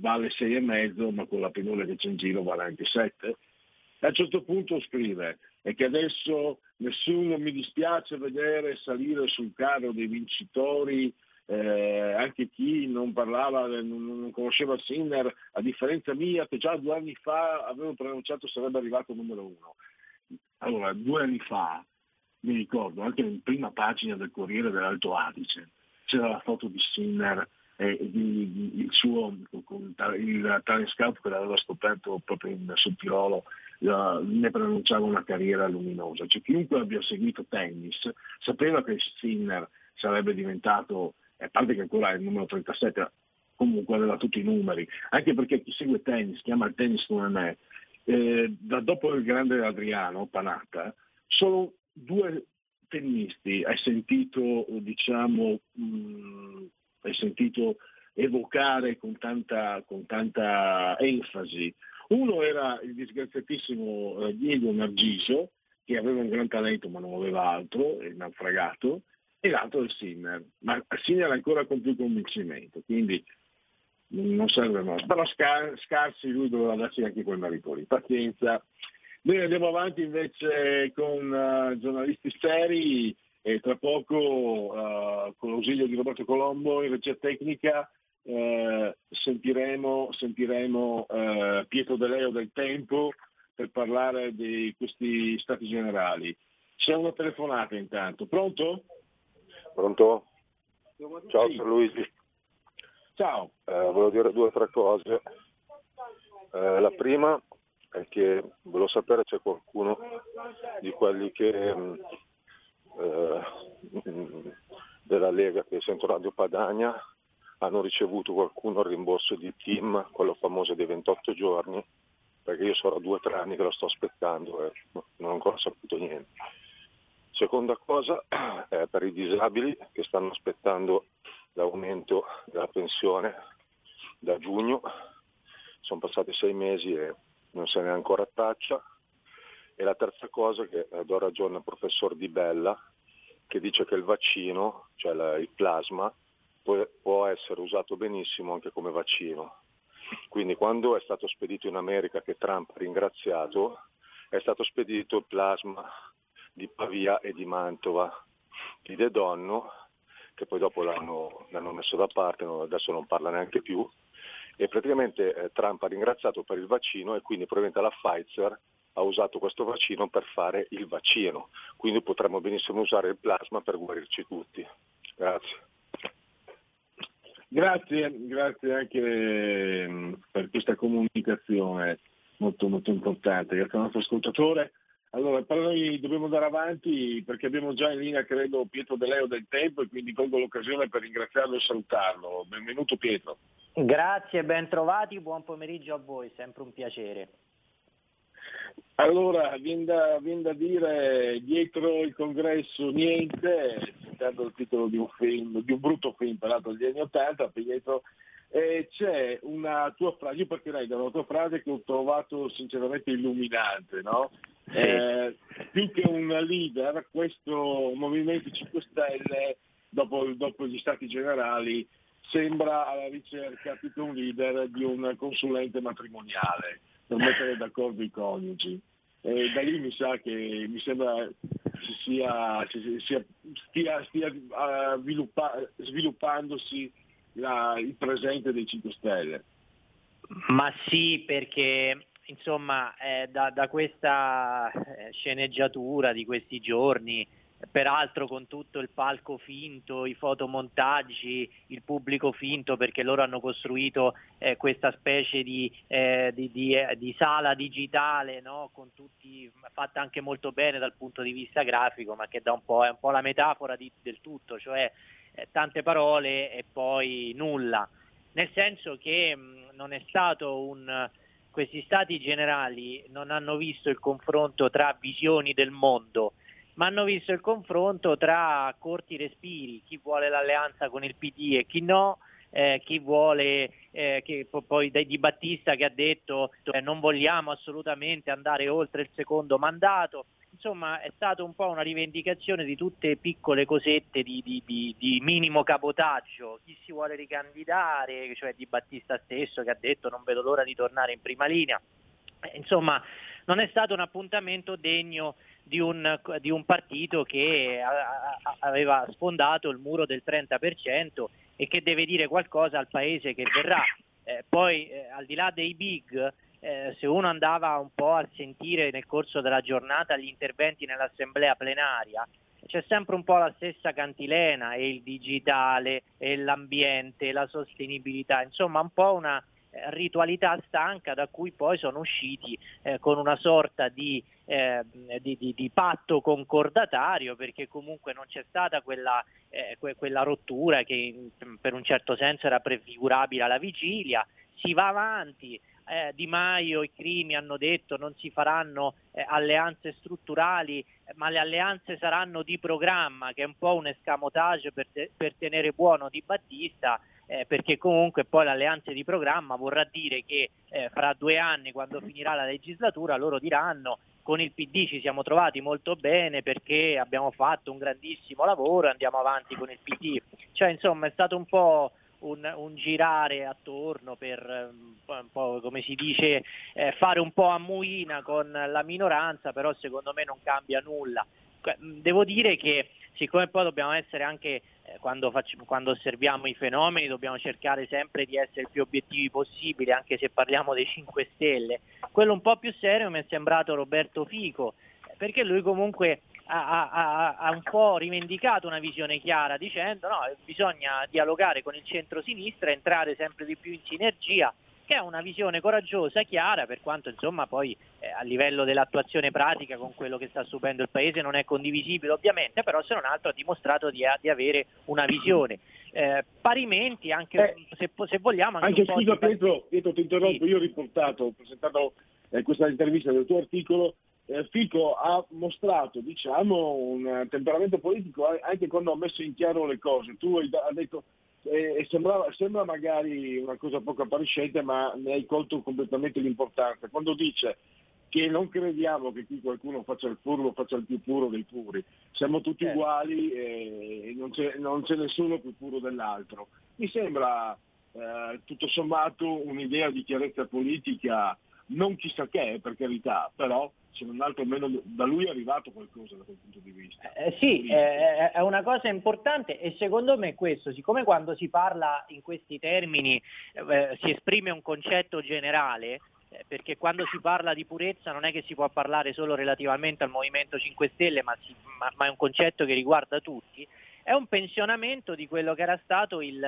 vale 6,5, ma con la penule che c'è in giro vale anche 7. E a un certo punto scrive e che adesso nessuno mi dispiace vedere salire sul carro dei vincitori eh, anche chi non parlava, non, non conosceva Sinner, a differenza mia che già due anni fa avevo pronunciato sarebbe arrivato numero uno. Allora, due anni fa mi ricordo anche in prima pagina del Corriere dell'Alto Adige, c'era la foto di Sinner e di- il suo il talent scout che l'aveva scoperto proprio in, sul Tirolo la- ne preannunciava una carriera luminosa. Cioè, chiunque abbia seguito tennis sapeva che Sinner sarebbe diventato, a parte che ancora è il numero 37, comunque aveva tutti i numeri, anche perché chi segue tennis, chiama il tennis come me, eh, da dopo il grande Adriano Panatta, solo due tennisti. Hai sentito, diciamo, mh, hai sentito evocare con tanta, con tanta enfasi. Uno era il disgraziatissimo eh, Diego Nargiso, che aveva un gran talento ma non aveva altro, è naufragato, e l'altro il Sinner, ma Sinner ancora con più convincimento, quindi non serve molto. Però scar- scarsi lui doveva darsi anche quei meriti. Pazienza. Noi andiamo avanti invece con eh, giornalisti seri e tra poco eh, con l'ausilio di Roberto Colombo in regia tecnica eh, sentiremo, sentiremo Pietro De Leo del Tempo per parlare di questi stati generali. C'è una telefonata intanto. Pronto? Pronto? Ciao Sì. Luigi. Ciao. volevo dire due o tre cose. Eh, la prima è che volevo sapere se c'è qualcuno di quelli che mh, eh, della Lega che sento Radio Padania hanno ricevuto qualcuno il rimborso di team, quello famoso dei 28 giorni, perché io sono due o tre anni che lo sto aspettando e non ho ancora saputo niente. Seconda cosa è per i disabili che stanno aspettando l'aumento della pensione da giugno, sono passati sei mesi e non se ne è ancora traccia. E la terza cosa che eh, do ragione al professor Di Bella che dice che il vaccino, cioè la- il plasma, può, può essere usato benissimo anche come vaccino. Quindi quando è stato spedito in America che Trump ha ringraziato, è stato spedito il plasma di Pavia e di Mantova, di De Donno, che poi dopo l'hanno, l'hanno messo da parte, adesso non parla neanche più, e praticamente eh, Trump ha ringraziato per il vaccino e quindi probabilmente la Pfizer ha usato questo vaccino per fare il vaccino, quindi potremmo benissimo usare il plasma per guarirci tutti. Grazie. Grazie, grazie anche ehm, per questa comunicazione molto, molto importante. Grazie al nostro ascoltatore. Allora, però noi dobbiamo andare avanti perché abbiamo già in linea, credo, Pietro De Leo del Tempo e quindi colgo l'occasione per ringraziarlo e salutarlo. Benvenuto Pietro. Grazie, ben trovati, buon pomeriggio a voi, sempre un piacere. Allora, viene da, viene da dire dietro il congresso niente, citando il titolo di un film, di un brutto film peraltro degli anni Ottanta, Pietro, e c'è una tua frase, io partirei da una tua frase che ho trovato sinceramente illuminante, no? Eh, più che un leader, questo Movimento 5 Stelle, dopo, dopo gli stati generali, sembra alla ricerca più che un leader di un consulente matrimoniale per mettere d'accordo i coniugi. E da lì mi sa che mi sembra ci sia, ci sia- stia, stia eh, sviluppa- sviluppandosi la- il presente dei 5 Stelle. Ma sì, perché insomma eh, da, da questa eh, sceneggiatura di questi giorni, peraltro con tutto il palco finto, i fotomontaggi, il pubblico finto, perché loro hanno costruito eh, questa specie di, eh, di- di- eh, di sala digitale, no? tutti, fatta anche molto bene dal punto di vista grafico, ma che da un po', è un po' la metafora del tutto, cioè eh, tante parole e poi nulla nel senso che mh, non è stato un questi stati generali non hanno visto il confronto tra visioni del mondo, ma hanno visto il confronto tra corti respiri, chi vuole l'alleanza con il PD e chi no, eh, chi vuole, eh, che po- poi Di Battista che ha detto eh, non vogliamo assolutamente andare oltre il secondo mandato. Insomma, è stata un po' una rivendicazione di tutte piccole cosette di, di- di- di minimo cabotaggio. Chi si vuole ricandidare, cioè Di Battista stesso che ha detto non vedo l'ora di tornare in prima linea. Eh, Insomma, non è stato un appuntamento degno di un, di un partito che a- a- aveva sfondato il muro del 30% e che deve dire qualcosa al paese che verrà. Eh, poi, eh, al di là dei big, eh, se uno andava un po' a sentire nel corso della giornata gli interventi nell'assemblea plenaria, c'è sempre un po' la stessa cantilena, e il digitale, e l'ambiente, la sostenibilità, insomma un po' una eh, ritualità stanca da cui poi sono usciti eh, con una sorta di, eh, di, di, di, patto concordatario perché comunque non c'è stata quella, eh, que- quella rottura che in, per un certo senso era prefigurabile alla vigilia, si va avanti, eh, Di Maio e Crimi hanno detto non si faranno eh, alleanze strutturali, ma le alleanze saranno di programma, che è un po' un escamotage per, te- per tenere buono Di Battista, eh, perché comunque poi l'alleanza di programma vorrà dire che eh, fra due anni, quando finirà la legislatura, loro diranno con il PD ci siamo trovati molto bene perché abbiamo fatto un grandissimo lavoro andiamo avanti con il PD. Cioè insomma è stato un po' un, un girare attorno per eh, un po' come si dice eh, fare un po' a muina con la minoranza, però secondo me non cambia nulla. Devo dire che siccome poi dobbiamo essere anche eh, quando, facciamo, quando, osserviamo i fenomeni dobbiamo cercare sempre di essere il più obiettivi possibile, anche se parliamo dei 5 Stelle. Quello un po' più serio mi è sembrato Roberto Fico, perché lui comunque ha, ha, ha, un po' rivendicato una visione chiara dicendo no, bisogna dialogare con il centro-sinistra, entrare sempre di più in sinergia, che è una visione coraggiosa, chiara, per quanto insomma poi eh, a livello dell'attuazione pratica con quello che sta subendo il Paese non è condivisibile ovviamente, però se non altro ha dimostrato di, di avere una visione. Eh, parimenti, anche eh, se, se, vogliamo... Anche, anche scusa di... Pietro, Pietro, ti interrompo, sì. io ho riportato, ho presentato eh, questa intervista del tuo articolo eh, Fico ha mostrato diciamo, un temperamento politico anche quando ha messo in chiaro le cose. Tu hai, hai detto, eh, sembrava, sembra magari una cosa poco appariscente, ma ne hai colto completamente l'importanza. Quando dice che non crediamo che qui qualcuno faccia il furbo, faccia il più puro dei puri, siamo tutti eh. uguali e non c'è, non c'è, nessuno più puro dell'altro. Mi sembra eh, tutto sommato un'idea di chiarezza politica, non chissà che, per carità, però se non altro almeno da lui è arrivato qualcosa da quel punto di vista. Eh, sì, eh, è una cosa importante e secondo me questo, siccome quando si parla in questi termini eh, si esprime un concetto generale, eh, perché quando si parla di purezza non è che si può parlare solo relativamente al Movimento 5 Stelle, ma, si, ma, ma è un concetto che riguarda tutti, è un pensionamento di quello che era stato il,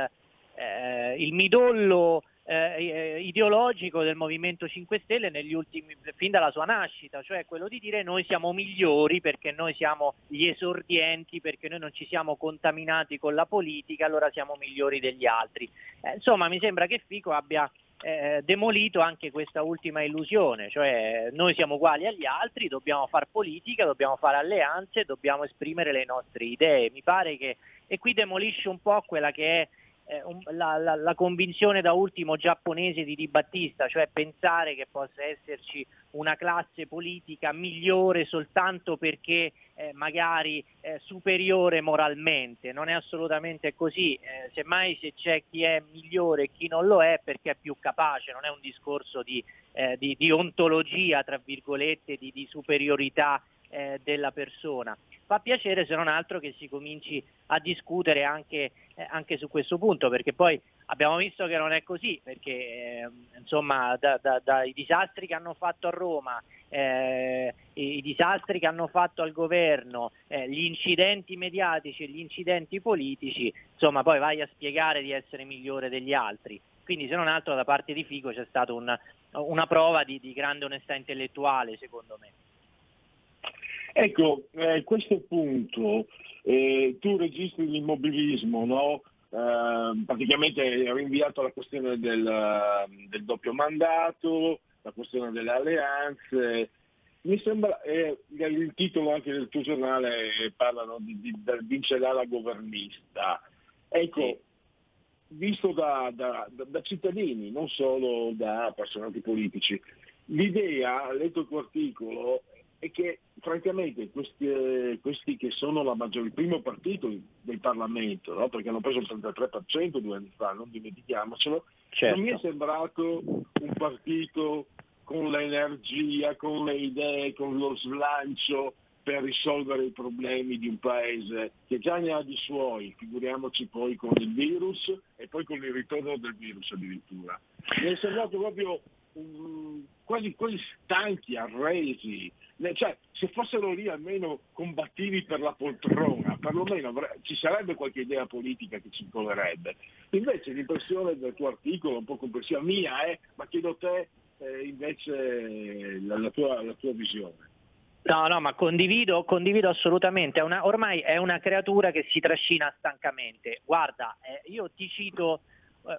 eh, il midollo eh, eh, ideologico del Movimento 5 Stelle ultimi, fin dalla sua nascita, cioè quello di dire noi siamo migliori perché noi siamo gli esordienti, perché noi non ci siamo contaminati con la politica, allora siamo migliori degli altri. Eh, insomma, mi sembra che Fico abbia eh, demolito anche questa ultima illusione, cioè noi siamo uguali agli altri, dobbiamo fare politica, dobbiamo fare alleanze, dobbiamo esprimere le nostre idee. Mi pare che e qui demolisce un po' quella che è eh, la, la, la, convinzione da ultimo giapponese di Di Battista, cioè pensare che possa esserci una classe politica migliore soltanto perché eh, magari eh, superiore moralmente, non è assolutamente così, eh, semmai se c'è chi è migliore e chi non lo è perché è più capace, non è un discorso di, eh, di, di ontologia, tra virgolette, di, di superiorità eh, della persona. Fa piacere se non altro che si cominci a discutere anche, eh, anche su questo punto, perché poi abbiamo visto che non è così, perché eh, insomma da, da, dai disastri che hanno fatto a Roma, eh, i, i, disastri che hanno fatto al governo, eh, gli incidenti mediatici e gli incidenti politici, insomma poi vai a spiegare di essere migliore degli altri. Quindi se non altro da parte di Fico c'è stata un, una prova di, di grande onestà intellettuale, secondo me. Ecco, eh, questo punto, eh, tu registri l'immobilismo, no? eh, praticamente hai rinviato la questione del, del, doppio mandato, la questione delle alleanze. Mi sembra, eh, il titolo anche del tuo giornale parlano di, di, di vincere la governista. Ecco, visto da, da, da, da cittadini, non solo da personaggi politici, l'idea, letto il tuo articolo, è che francamente questi, questi, che sono la maggior, il primo partito del Parlamento, no? perché hanno preso il 33% due anni fa, non dimentichiamocelo, certo. non mi è sembrato un partito con l'energia, con le idee, con lo slancio per risolvere i problemi di un paese che già ne ha di suoi, figuriamoci poi con il virus e poi con il ritorno del virus addirittura. Mi è sembrato proprio un, quasi, quasi stanchi, arresi, cioè, se fossero lì almeno combattivi per la poltrona, perlomeno avre- ci sarebbe qualche idea politica che circolerebbe. Invece l'impressione del tuo articolo, un po' complessiva mia, è, ma chiedo a te eh, invece la, la tua, la tua visione. No, no, ma condivido, condivido assolutamente. Una- ormai è una creatura che si trascina stancamente. Guarda, eh, io ti cito eh,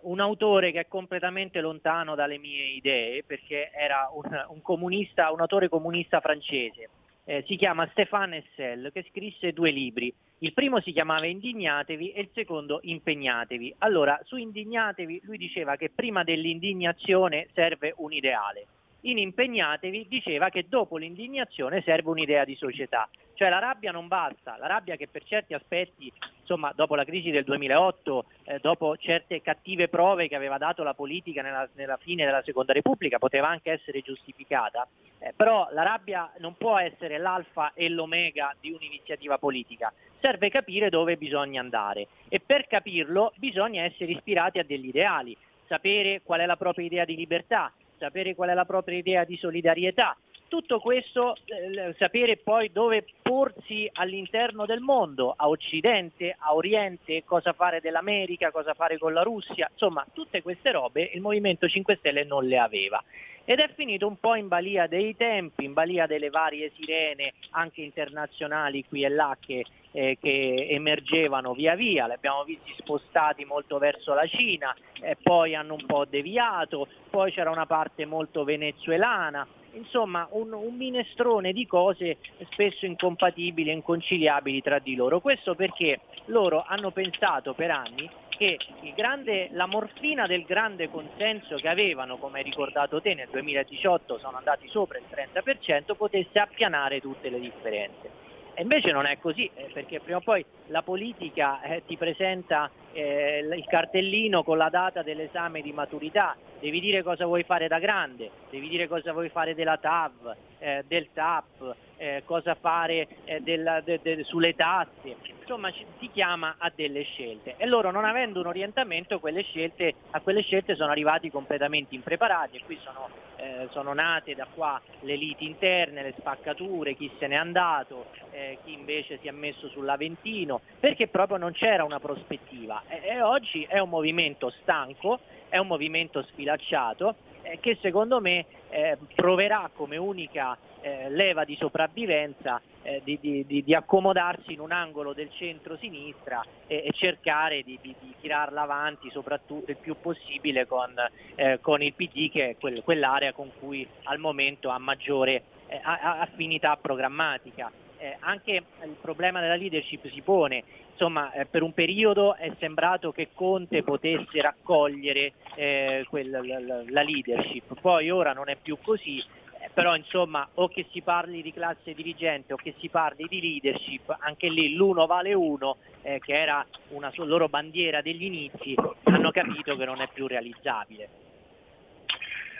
un autore che è completamente lontano dalle mie idee, perché era un, un comunista, un autore comunista francese. Eh, si chiama Stéphane Hessel, che scrisse due libri. Il primo si chiamava Indignatevi e il secondo Impegnatevi. Allora, su Indignatevi lui diceva che prima dell'indignazione serve un ideale. In Impegnatevi diceva che dopo l'indignazione serve un'idea di società. Cioè la rabbia non basta, la rabbia che per certi aspetti, insomma, dopo la crisi del 2008, eh, dopo certe cattive prove che aveva dato la politica nella, nella fine della Seconda Repubblica, poteva anche essere giustificata, eh, però la rabbia non può essere l'alfa e l'omega di un'iniziativa politica, serve capire dove bisogna andare e per capirlo bisogna essere ispirati a degli ideali, sapere qual è la propria idea di libertà, sapere qual è la propria idea di solidarietà. Tutto questo, eh, sapere poi dove porsi all'interno del mondo, a Occidente, a Oriente, cosa fare dell'America, cosa fare con la Russia, insomma tutte queste robe il Movimento 5 Stelle non le aveva. Ed è finito un po' in balia dei tempi, in balia delle varie sirene anche internazionali qui e là che, eh, che emergevano via via, li abbiamo visti spostati molto verso la Cina, eh, poi hanno un po' deviato, poi c'era una parte molto venezuelana, insomma un, un minestrone di cose spesso incompatibili e inconciliabili tra di loro. Questo perché loro hanno pensato per anni il grande- la morfina del grande consenso che avevano, come hai ricordato te, nel 2018 sono andati sopra il 30%, potesse appianare tutte le differenze. E invece non è così, eh, perché prima o poi la politica eh, ti presenta eh, il cartellino con la data dell'esame di maturità, devi dire cosa vuoi fare da grande, devi dire cosa vuoi fare della TAV, eh, del TAP, eh, cosa fare eh, della- de- de- sulle tasse, insomma ci- ti chiama a delle scelte. E loro non avendo un orientamento quelle scelte, a quelle scelte sono arrivati completamente impreparati. E qui sono, eh, sono nate da qua le liti interne, le spaccature, chi se n'è andato, eh, chi invece si è messo sull'Aventino, perché proprio non c'era una prospettiva. E, e oggi è un movimento stanco, è un movimento sfilacciato eh, che secondo me eh, proverà come unica eh, leva di sopravvivenza eh, di, di- di- accomodarsi in un angolo del centro-sinistra e, e cercare di, di- tirarla avanti soprattutto il più possibile con, eh, con il PD che è quel- quell'area con cui al momento ha maggiore eh, affinità programmatica. Eh, anche il problema della leadership si pone, insomma eh, per un periodo è sembrato che Conte potesse raccogliere eh, quel- la, la- leadership, poi ora non è più così, però insomma o che si parli di classe dirigente o che si parli di leadership, anche lì l'uno vale uno, eh, che era una loro bandiera degli inizi, hanno capito che non è più realizzabile.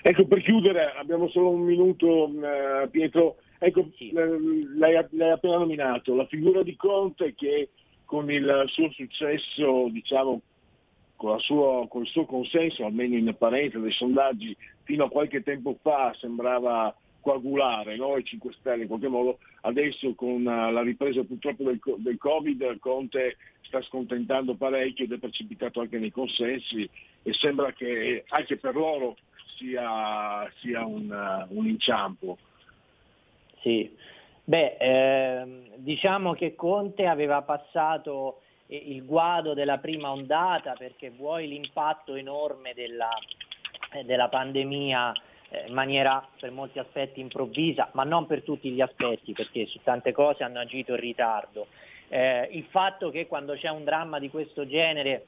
Ecco, per chiudere, abbiamo solo un minuto, eh, Pietro. Ecco, eh, l'hai, l'hai appena nominato, la figura di Conte che con il suo successo, diciamo, con, con il suo consenso, almeno in apparenza dei sondaggi, fino a qualche tempo fa sembrava coagulare no? i 5 Stelle in qualche modo, adesso con eh, la ripresa purtroppo del, del Covid Conte sta scontentando parecchio ed è precipitato anche nei consensi e sembra che anche per loro sia, sia un, eh, un inciampo. Sì, beh, ehm, diciamo che Conte aveva passato il guado della prima ondata perché vuoi l'impatto enorme della, eh, della pandemia eh, in maniera per molti aspetti improvvisa, ma non per tutti gli aspetti perché su tante cose hanno agito in ritardo. Eh, il fatto che quando c'è un dramma di questo genere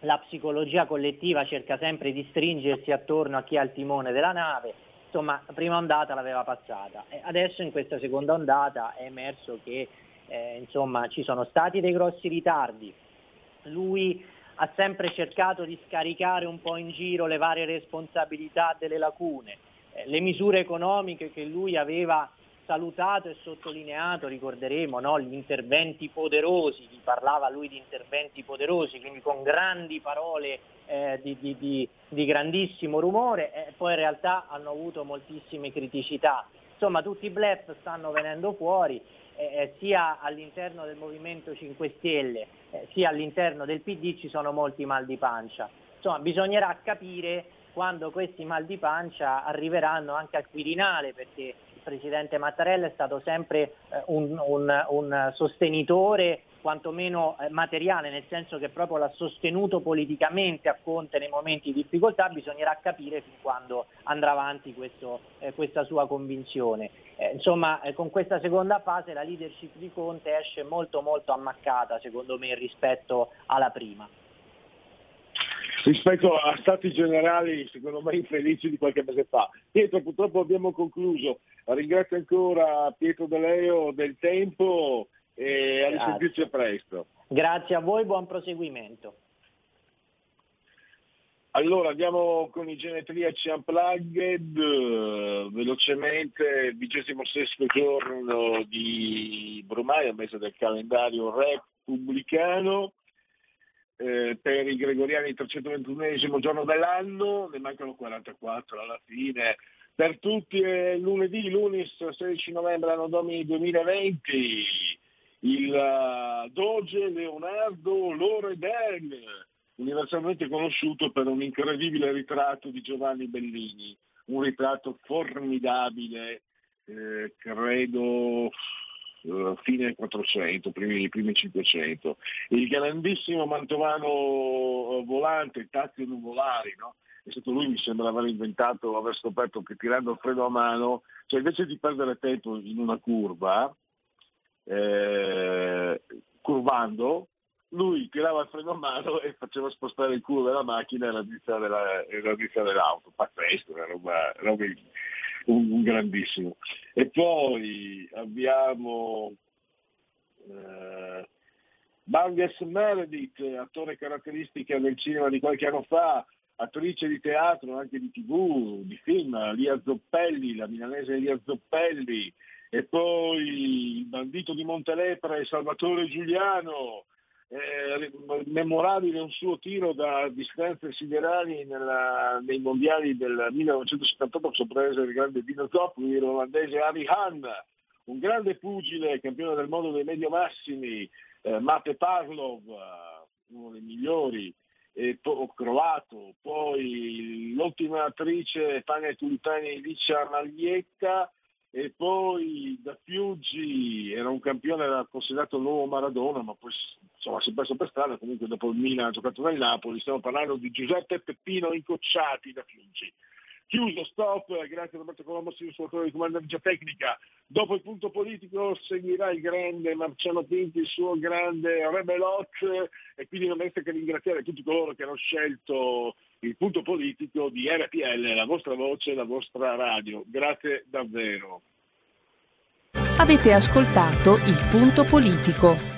la psicologia collettiva cerca sempre di stringersi attorno a chi ha il timone della nave, insomma la prima ondata l'aveva passata adesso in questa seconda ondata è emerso che eh, insomma ci sono stati dei grossi ritardi, lui ha sempre cercato di scaricare un po' in giro le varie responsabilità delle lacune, Eh, le misure economiche che lui aveva salutato e sottolineato, ricorderemo, no? gli interventi poderosi, vi parlava lui di interventi poderosi, quindi con grandi parole eh, di, di, di, di, grandissimo rumore, e poi in realtà hanno avuto moltissime criticità. Insomma, tutti i bluff stanno venendo fuori, eh, sia all'interno del Movimento 5 Stelle, eh, sia all'interno del PD ci sono molti mal di pancia. Insomma, bisognerà capire quando questi mal di pancia arriveranno anche al Quirinale, perché Presidente Mattarella è stato sempre eh, un, un, un, sostenitore quantomeno eh, materiale, nel senso che proprio l'ha sostenuto politicamente a Conte nei momenti di difficoltà, bisognerà capire fin quando andrà avanti questo, eh, questa sua convinzione. Eh, insomma, eh, con questa seconda fase la leadership di Conte esce molto molto ammaccata, secondo me, rispetto alla prima rispetto a stati generali secondo me infelici di qualche mese fa. Pietro purtroppo abbiamo concluso, ringrazio ancora Pietro De Leo del tempo e a risentirci presto. Grazie a voi, buon proseguimento. Allora andiamo con i genetriaci unplugged, velocemente, vigesimo sesto giorno di Brumaia, mese del calendario repubblicano, eh, per i gregoriani il 321 giorno dell'anno, ne mancano 44 alla fine. Per tutti è lunedì, lunis 16 novembre anno domini 2020, il uh, Doge Leonardo Loredel, universalmente conosciuto per un incredibile ritratto di Giovanni Bellini, un ritratto formidabile, eh, credo eh, fine 400, primi, primi 500. Il grandissimo mantovano eh, volante, Tazio Nuvolari, no? è stato lui mi sembra aver inventato, aver scoperto che tirando il freno a mano, cioè invece di perdere tempo in una curva, eh, curvando, lui tirava il freno a mano e faceva spostare il culo della macchina e la ditta, della, e la ditta dell'auto. Pazzesco, una roba, roba un, un grandissimo. E poi abbiamo eh, Banges Meredith, attore caratteristica del cinema di qualche anno fa, attrice di teatro, anche di tv, di film, Lia Zoppelli, la milanese Lia Zoppelli, e poi il bandito di Montelepre, Salvatore Giuliano, eh, memorabile un suo tiro da distanze siderali nella, nei mondiali del 1978 sorpresa il grande Dino Zoppoli, l'olandese Avi Han, un grande pugile, campione del mondo dei medio massimi, eh, Mate Pavlov, uno dei migliori, e po- croato, poi l'ottima attrice Tania Tulipani Licia Maglietta, e poi da Fiuggi era un campione, era considerato nuovo Maradona, ma poi insomma, si è perso per strada, comunque dopo il Milan ha giocato nel Napoli, stiamo parlando di Giuseppe Peppino Incocciati da Fiuggi. Chiuso, stop, grazie a Roberto Colombo, signor di comando di tecnica. Dopo il punto politico seguirà il grande Marciano Pinti, il suo grande Rebelot e quindi non resta che ringraziare tutti coloro che hanno scelto il punto politico di RPL, la vostra voce, la vostra radio. Grazie davvero. Avete ascoltato il punto politico.